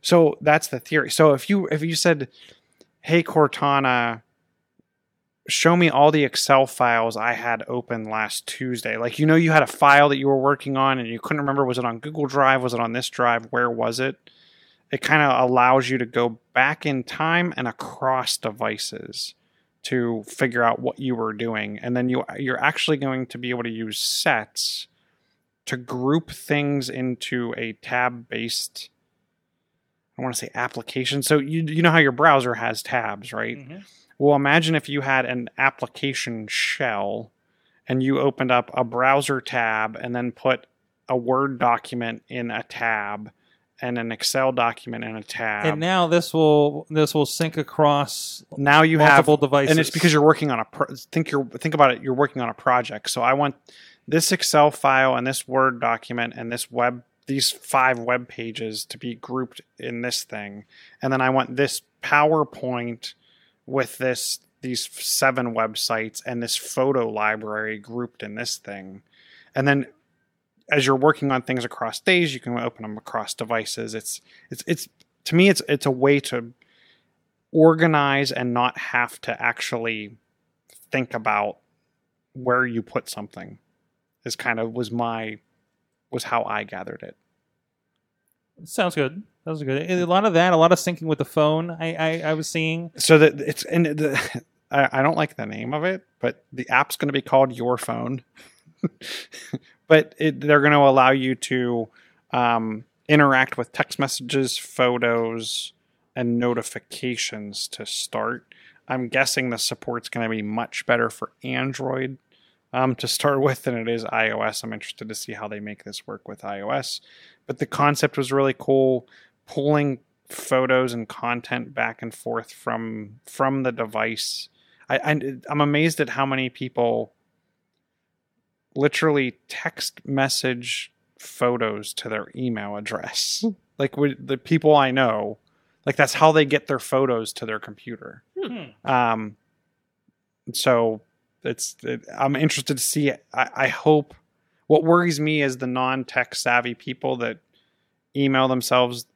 Speaker 3: so that's the theory. So if you if you said, Hey Cortana, show me all the Excel files I had open last Tuesday. Like you know you had a file that you were working on and you couldn't remember was it on Google Drive, was it on this drive, where was it? it kind of allows you to go back in time and across devices to figure out what you were doing. And then you you're actually going to be able to use sets to group things into a tab based I want to say application. So you you know how your browser has tabs right?
Speaker 1: Mhm.
Speaker 3: well imagine if you had an application shell and you opened up a browser tab and then put a word document in a tab and an Excel document and a tab.
Speaker 1: And now this will this will sync across
Speaker 3: now you
Speaker 1: multiple
Speaker 3: have
Speaker 1: devices,
Speaker 3: and it's because you're working on a pro- think you're think about it you're working on a project. So i want this excel file and this word document and this web these five web pages to be grouped in this thing. And then i want this powerpoint with this these seven websites and this photo library grouped in this thing. And then as you're working on things across days you can open them across devices it's it's it's to me it's it's a way to organize and not have to actually think about where you put something is kind of was my was how I gathered it.
Speaker 1: sounds good. That was good. A lot of that, a lot of syncing with the phone. I I, I was seeing.
Speaker 3: So that it's and the, *laughs* I, I don't like the name of it, but the app's going to be called Your Phone. *laughs* but it, they're going to allow you to um, interact with text messages, photos, and notifications to start. I'm guessing the support's going to be much better for Android um, to start *laughs* with than it is iOS. I'm interested to see how they make this work with iOS. But the concept was really cool, pulling photos and content back and forth from from the device. I, I I'm amazed at how many people literally text message photos to their email address. like with the people I know, like that's how they get their photos to their computer.
Speaker 1: Hmm.
Speaker 3: Um, so it's it, I'm interested to see. I, I hope. What worries me is the non-tech savvy people that email themselves,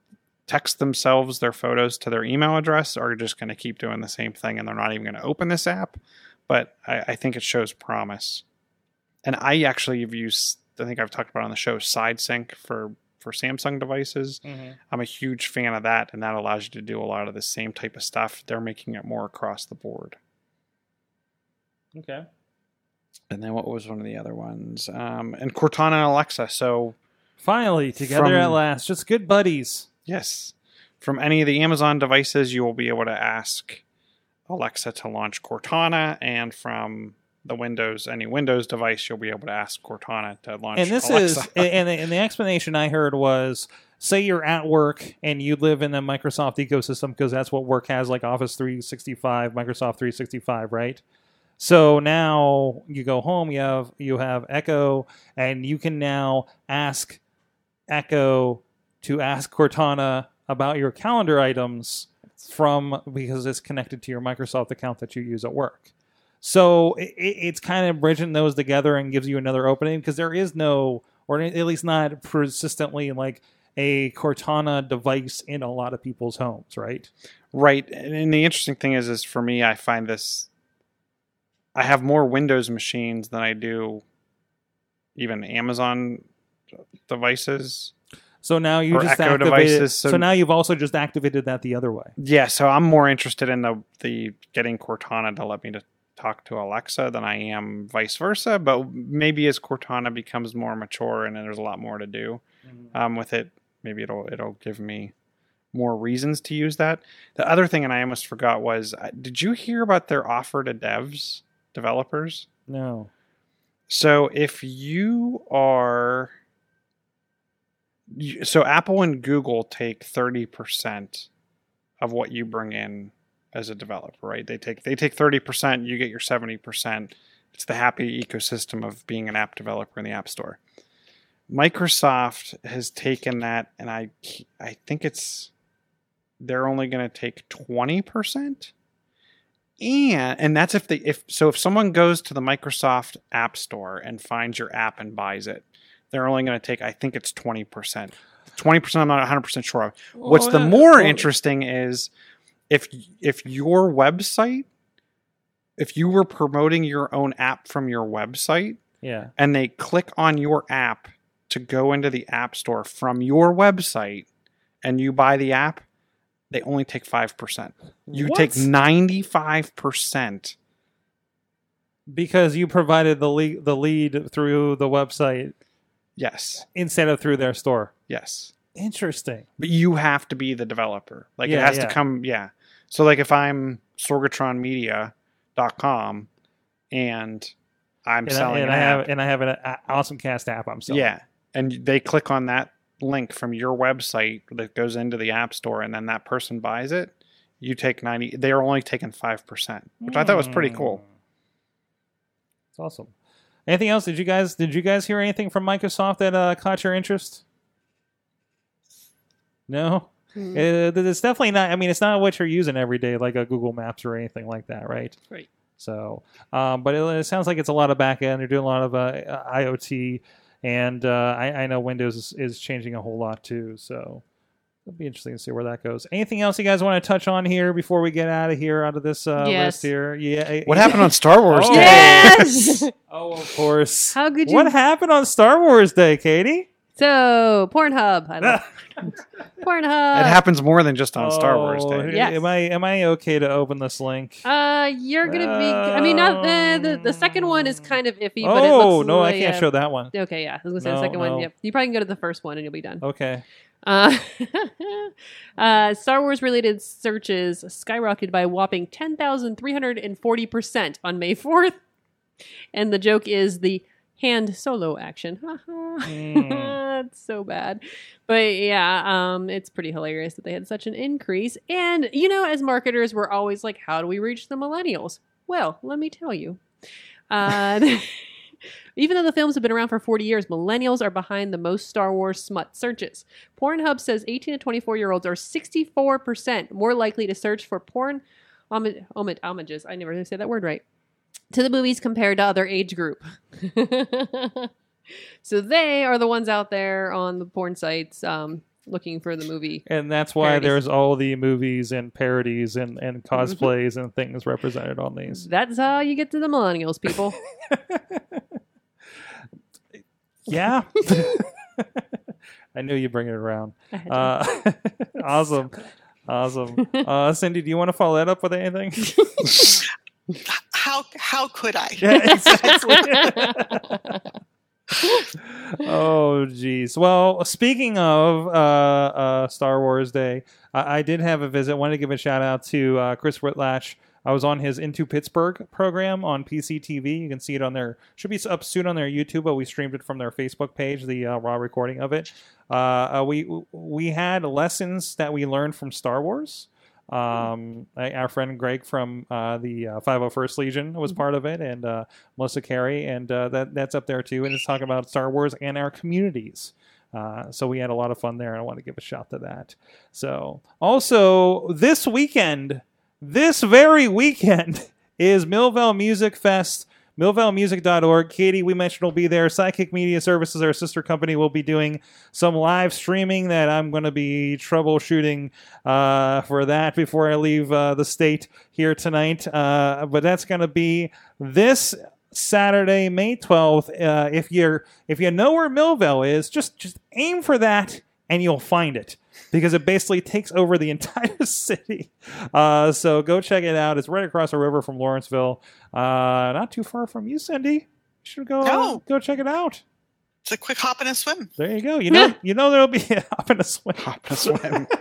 Speaker 3: text themselves their photos to their email address are just going to keep doing the same thing, and they're not even going to open this app. But I, I think it shows promise. And I actually have used. I think I've talked about on the show SideSync for for Samsung devices.
Speaker 1: Mhm.
Speaker 3: I'm a huge fan of that, and that allows you to do a lot of the same type of stuff. They're making it more across the board.
Speaker 1: Okay.
Speaker 3: And then what was one of the other ones? Um, and Cortana and Alexa. So
Speaker 1: Finally, together
Speaker 3: From-
Speaker 1: at last. Just good buddies.
Speaker 3: yes, from any of the Amazon devices, you will be able to ask Alexa to launch Cortana, and from the Windows any Windows device, you'll be able to ask Cortana to launch.
Speaker 1: and this
Speaker 3: Alexa.
Speaker 1: is and, the- and the explanation I heard was say you're at work and you live in the Microsoft ecosystem because that's what work has like Office 365, Microsoft 365, right? So now you go home, you have you have Echo, and you can now ask Echo to ask Cortana about your calendar items from because it's connected to your Microsoft account that you use at work. So it, it's kind of bridging those together and gives you another opening because there is no, or at least not persistently like a Cortana device in a lot of people's homes, right?
Speaker 3: Right. And the interesting thing is, is for me, I find this. I have more Windows machines than I do even Amazon devices.
Speaker 1: So now you just
Speaker 3: Echo
Speaker 1: activated.
Speaker 3: Devices,
Speaker 1: so,
Speaker 3: so,
Speaker 1: now you've also just activated that the other way.
Speaker 3: Yeah, so I'm more interested in the the getting Cortana to let me to talk to Alexa than I am vice versa. But maybe as Cortana becomes more mature and there's a lot more to do um, with it, maybe it'll it'll give me more reasons to use that. The other thing, and I almost forgot, was uh, did you hear about their offer to devs, developers?
Speaker 1: No.
Speaker 3: So if you are so Apple and Google take 30% of what you bring in as a developer, right? They take they take 30%, you get your 70%. It's the happy ecosystem of being an app developer in the App Store. Microsoft has taken that and I I think it's they're only going to take 20% and and that's if they if so if someone goes to the Microsoft App Store and finds your app and buys it, they're only going to take I think it's twenty percent. Twenty percent, I'm not 100 percent sure of. What's the
Speaker 1: Well,
Speaker 3: more
Speaker 1: well-
Speaker 3: interesting is if if your website, if you were promoting your own app from your website
Speaker 1: Yeah.
Speaker 3: and they click on your app to go into the App Store from your website and you buy the app, they only take five percent. You
Speaker 1: What?
Speaker 3: take ninety five percent.
Speaker 1: because you provided the lead, the lead through the website
Speaker 3: Yes,
Speaker 1: instead of through their store.
Speaker 3: yes.
Speaker 1: Interesting.
Speaker 3: But you have to be the developer. Like it has
Speaker 1: yeah.
Speaker 3: to come. Yeah. So like if I'm sorgatronmedia.com and I'm
Speaker 1: And, I,
Speaker 3: selling
Speaker 1: and
Speaker 3: an
Speaker 1: I
Speaker 3: app,
Speaker 1: have and I have an a- awesome cast app. I'm selling.
Speaker 3: yeah, and they click on that link from your website that goes into the app store, and then that person buys it. You take ninety. They are only taking five percent, which I thought was pretty cool.
Speaker 1: Hmm. It's awesome. Anything else? Did you guys did you guys hear anything from Microsoft that uh, caught your interest? No,
Speaker 2: Hmm.
Speaker 1: It- it's definitely not. I mean, it's not what you're using every day, like a Google Maps or anything like that, right?
Speaker 2: Right.
Speaker 1: So, um, but it, it sounds like it's a lot of back end. They're doing a lot of uh, IoT, and uh, I, I know Windows is, is changing a whole lot too. So it'll be interesting to see where that goes. Anything else you guys want to touch on here before we get out of here, out of this uh,
Speaker 2: Yes.
Speaker 1: list here? Yeah.
Speaker 3: What happened on Star Wars *laughs*
Speaker 1: Oh.
Speaker 3: Day?
Speaker 2: Yes. *laughs*
Speaker 1: Oh, of course.
Speaker 2: How could you?
Speaker 1: What happened on Star Wars Day, Katie?
Speaker 2: So Pornhub, I love *laughs* Pornhub.
Speaker 3: it happens more than just on Star Wars
Speaker 1: Oh,
Speaker 3: Day.
Speaker 2: Yes.
Speaker 1: Am I am I okay to open this link?
Speaker 2: Uh, you're gonna be. I mean, not the the, the second one is kind of iffy, but it
Speaker 1: oh
Speaker 2: looks
Speaker 1: no, I can't
Speaker 2: uh,
Speaker 1: show that one.
Speaker 2: Okay, yeah, I was gonna say
Speaker 1: No,
Speaker 2: the second
Speaker 1: no.
Speaker 2: one. Yep, you probably can go to the first one and you'll be done.
Speaker 1: Okay.
Speaker 2: Uh, *laughs* uh, Star Wars related searches skyrocketed by a whopping 10,340% on May 4th. And the joke is the hand solo action. *laughs* It's so bad. But yeah, um, it's pretty hilarious that they had such an increase. And, you know, as marketers, we're always like, how do we reach the millennials? Well, let me tell you. Uh, *laughs* even though the films have been around for 40 years, millennials are behind the most Star Wars smut searches. Pornhub says 18 to 24 year olds are 64% more likely to search for porn homage, homages. I never say that word right. To the movies compared to other age group. *laughs* so they are the ones out there on the porn sites um, looking for the movie.
Speaker 1: And that's why
Speaker 2: Parodies.
Speaker 1: there's all the movies and parodies and, and
Speaker 2: Mm-hmm.
Speaker 1: cosplays and things represented on these.
Speaker 2: That's how you get to the millennials, people. *laughs*
Speaker 1: Yeah. *laughs* I knew you'd bring it around.
Speaker 2: I had to.
Speaker 1: Uh, awesome. Awesome. Uh, Cindy, do you want to follow that up with anything?
Speaker 4: How how could I?
Speaker 1: yeah, *laughs* exactly. *laughs* oh, geez. Well, speaking of uh, uh, Star Wars Day, I-, I did have a visit. wanted to give a shout out to uh, Chris Whitlatch. I was on his Into Pittsburgh program on PCTV. You can see it on their should be up soon on their YouTube, but we streamed it from their Facebook page, the uh, raw recording of it. Uh, uh, we we had lessons that we learned from Star Wars. Um, our friend Greg from uh, the uh, 501st Legion was part of it, and uh, Melissa Carey, and uh, that that's up there too. And it's talking about Star Wars and our communities. Uh, so we had a lot of fun there, and I want to give a shout to that. So also this weekend, this very weekend *laughs* is Millvale Music Fest. MillvaleMusic.org. Katie, we mentioned will be there. Psychic Media Services, our sister company, will be doing some live streaming that I'm going to be troubleshooting uh, for that before I leave uh, the state here tonight. Uh, but that's going to be this Saturday, May 12th. Uh, if you're if you know where Millvale is, just just aim for that and you'll find it because it basically takes over the *laughs* entire city. Uh, so go check it out. It's right across the river from Lawrenceville, uh, not too far from you, Cindy. You should go
Speaker 4: No.
Speaker 1: go check it out.
Speaker 4: It's a quick hop and a swim.
Speaker 1: There you go. You know *laughs* you know there'll be a hop and a swim.
Speaker 3: Hop and a swim. *laughs*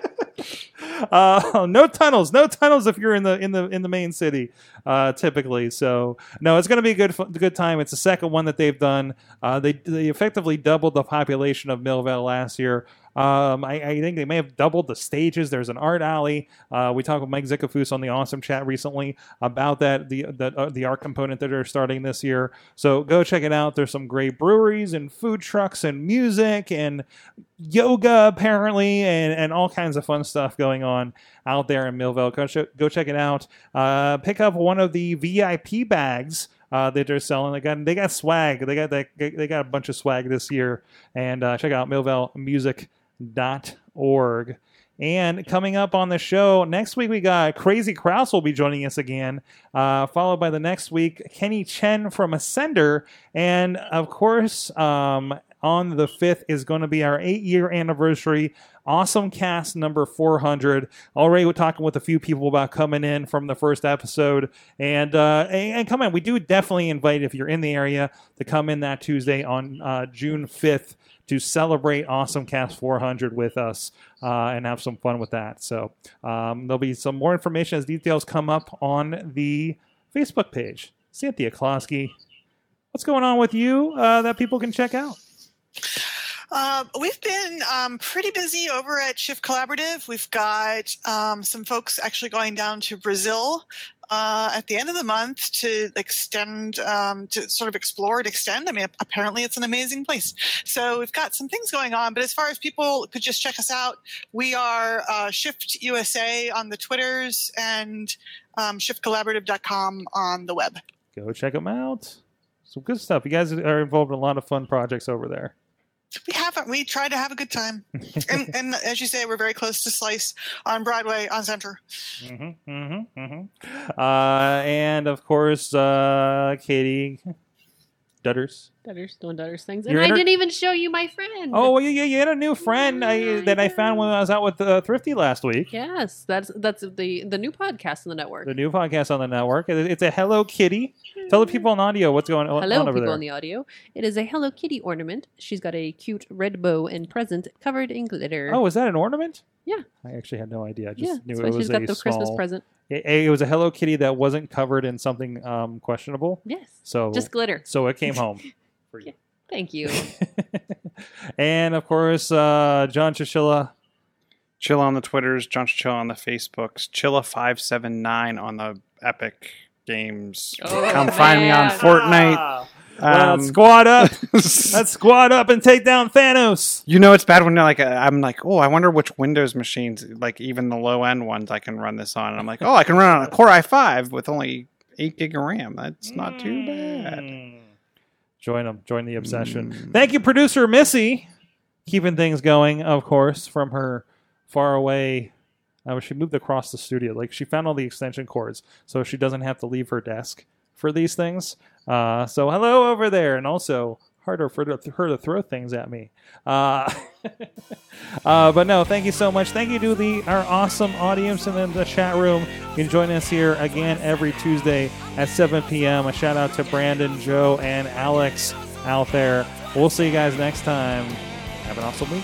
Speaker 1: uh, no tunnels, no tunnels if you're in the in the in the main city, uh, typically. So no, it's going to be a good good time. It's the second one that they've done. Uh, they they effectively doubled the population of Millvale last year. Um, I, I think they may have doubled the stages. There's an art alley. Uh, we talked with Mike Zickafus on the Awesome Chat recently about that the the uh, the art component that they're starting this year. So go check it out. There's some great breweries and food trucks and music and yoga apparently and, and all kinds of fun stuff going on out there in Millvale. Go, ch- go check it out. Uh, pick up one of the VIP bags. Uh, that they're selling. They got they got swag. They got that they got a bunch of swag this year. And uh, check out millvalemusic.org. And coming up on the show next week, we got Crazy Kraus will be joining us again, uh, followed by the next week Kenny Chen from Ascender, and of course, um, on the fifth is going to be our eight-year anniversary. Awesome cast number 400. Already we're talking with a few people about coming in from the first episode. And, uh, and, and come in. We do definitely invite, if you're in the area, to come in that Tuesday on uh, June 5th to celebrate Awesome Cast 400 with us uh, and have some fun with that. So um, there'll be some more information as details come up on the Facebook page. Cynthia Klosky, what's going on with you uh, that people can check out?
Speaker 4: Uh, we've been um, pretty busy over at Shift Collaborative. We've got um, some folks actually going down to Brazil uh, at the end of the month to extend, um, to sort of explore and extend. I mean, apparently it's an amazing place. So we've got some things going on. But as far as people could just check us out, we are uh, Shift USA on the Twitters and um, shiftcollaborative.com on the web.
Speaker 1: Go check them out. Some good stuff. You guys are involved in a lot of fun projects over there.
Speaker 4: We haven't. We try to have a good time, and, *laughs* and as you say, we're very close to Slice on Broadway on Center.
Speaker 1: Mm-hmm, mm-hmm, mm-hmm. Uh, and of course, uh, Katie, Dutters.
Speaker 2: Dutters doing Dutters things, and I
Speaker 1: inter-
Speaker 2: didn't even show you my friend.
Speaker 1: Oh, well, yeah, you had a new friend I, that I found when I was out with uh, Thrifty last week.
Speaker 2: yes, that's that's the the new podcast on the network.
Speaker 1: The new podcast on the network. It- It's a Hello Kitty. Tell the people on audio what's going on,
Speaker 2: Hello,
Speaker 1: on over
Speaker 2: people
Speaker 1: there.
Speaker 2: on the audio. It is a Hello Kitty ornament. She's got a cute red bow and present covered in glitter.
Speaker 1: oh, is that an ornament?
Speaker 2: Yeah.
Speaker 1: I actually had no idea. I just
Speaker 2: yeah,
Speaker 1: knew
Speaker 2: that's
Speaker 1: it was
Speaker 2: she's
Speaker 1: a
Speaker 2: got the
Speaker 1: small.
Speaker 2: Christmas present.
Speaker 1: It, it was a Hello Kitty that wasn't covered in something um, questionable.
Speaker 2: Yes,
Speaker 1: So
Speaker 2: just glitter.
Speaker 1: so it came home *laughs* for you.
Speaker 2: Thank you. *laughs*
Speaker 1: and of course, uh, John Chichilla.
Speaker 3: Chill on the Twitters, John Chill on the Facebooks, Chilla579 on the Epic Games.
Speaker 2: Oh,
Speaker 3: Come find me on. Fortnite.
Speaker 1: Ah, well,
Speaker 3: Um,
Speaker 1: squad up. *laughs* Let's squad up and take down Thanos.
Speaker 3: You know it's bad when you're like I'm like oh I wonder which Windows machines like even the low end ones I can run this on and I'm like oh I can run on a *laughs* Core i5 with only eight gig of RAM that's not too bad.
Speaker 1: Mm. Join them. Join the obsession.
Speaker 3: Mm.
Speaker 1: Thank you, producer Missy, keeping things going. Of course, from her far away. Uh, she moved across the studio. Like she found all the extension cords, so she doesn't have to leave her desk for these things. Uh, so hello over there, and also harder for her to- throw things at me. Uh, *laughs* uh, but no, thank you so much. Thank you to the our awesome audience and in the chat room. You can join us here again every Tuesday at 7 p.m. A shout out to Brandon, Joe, and Alex out there. We'll see you guys next time. Have an awesome week.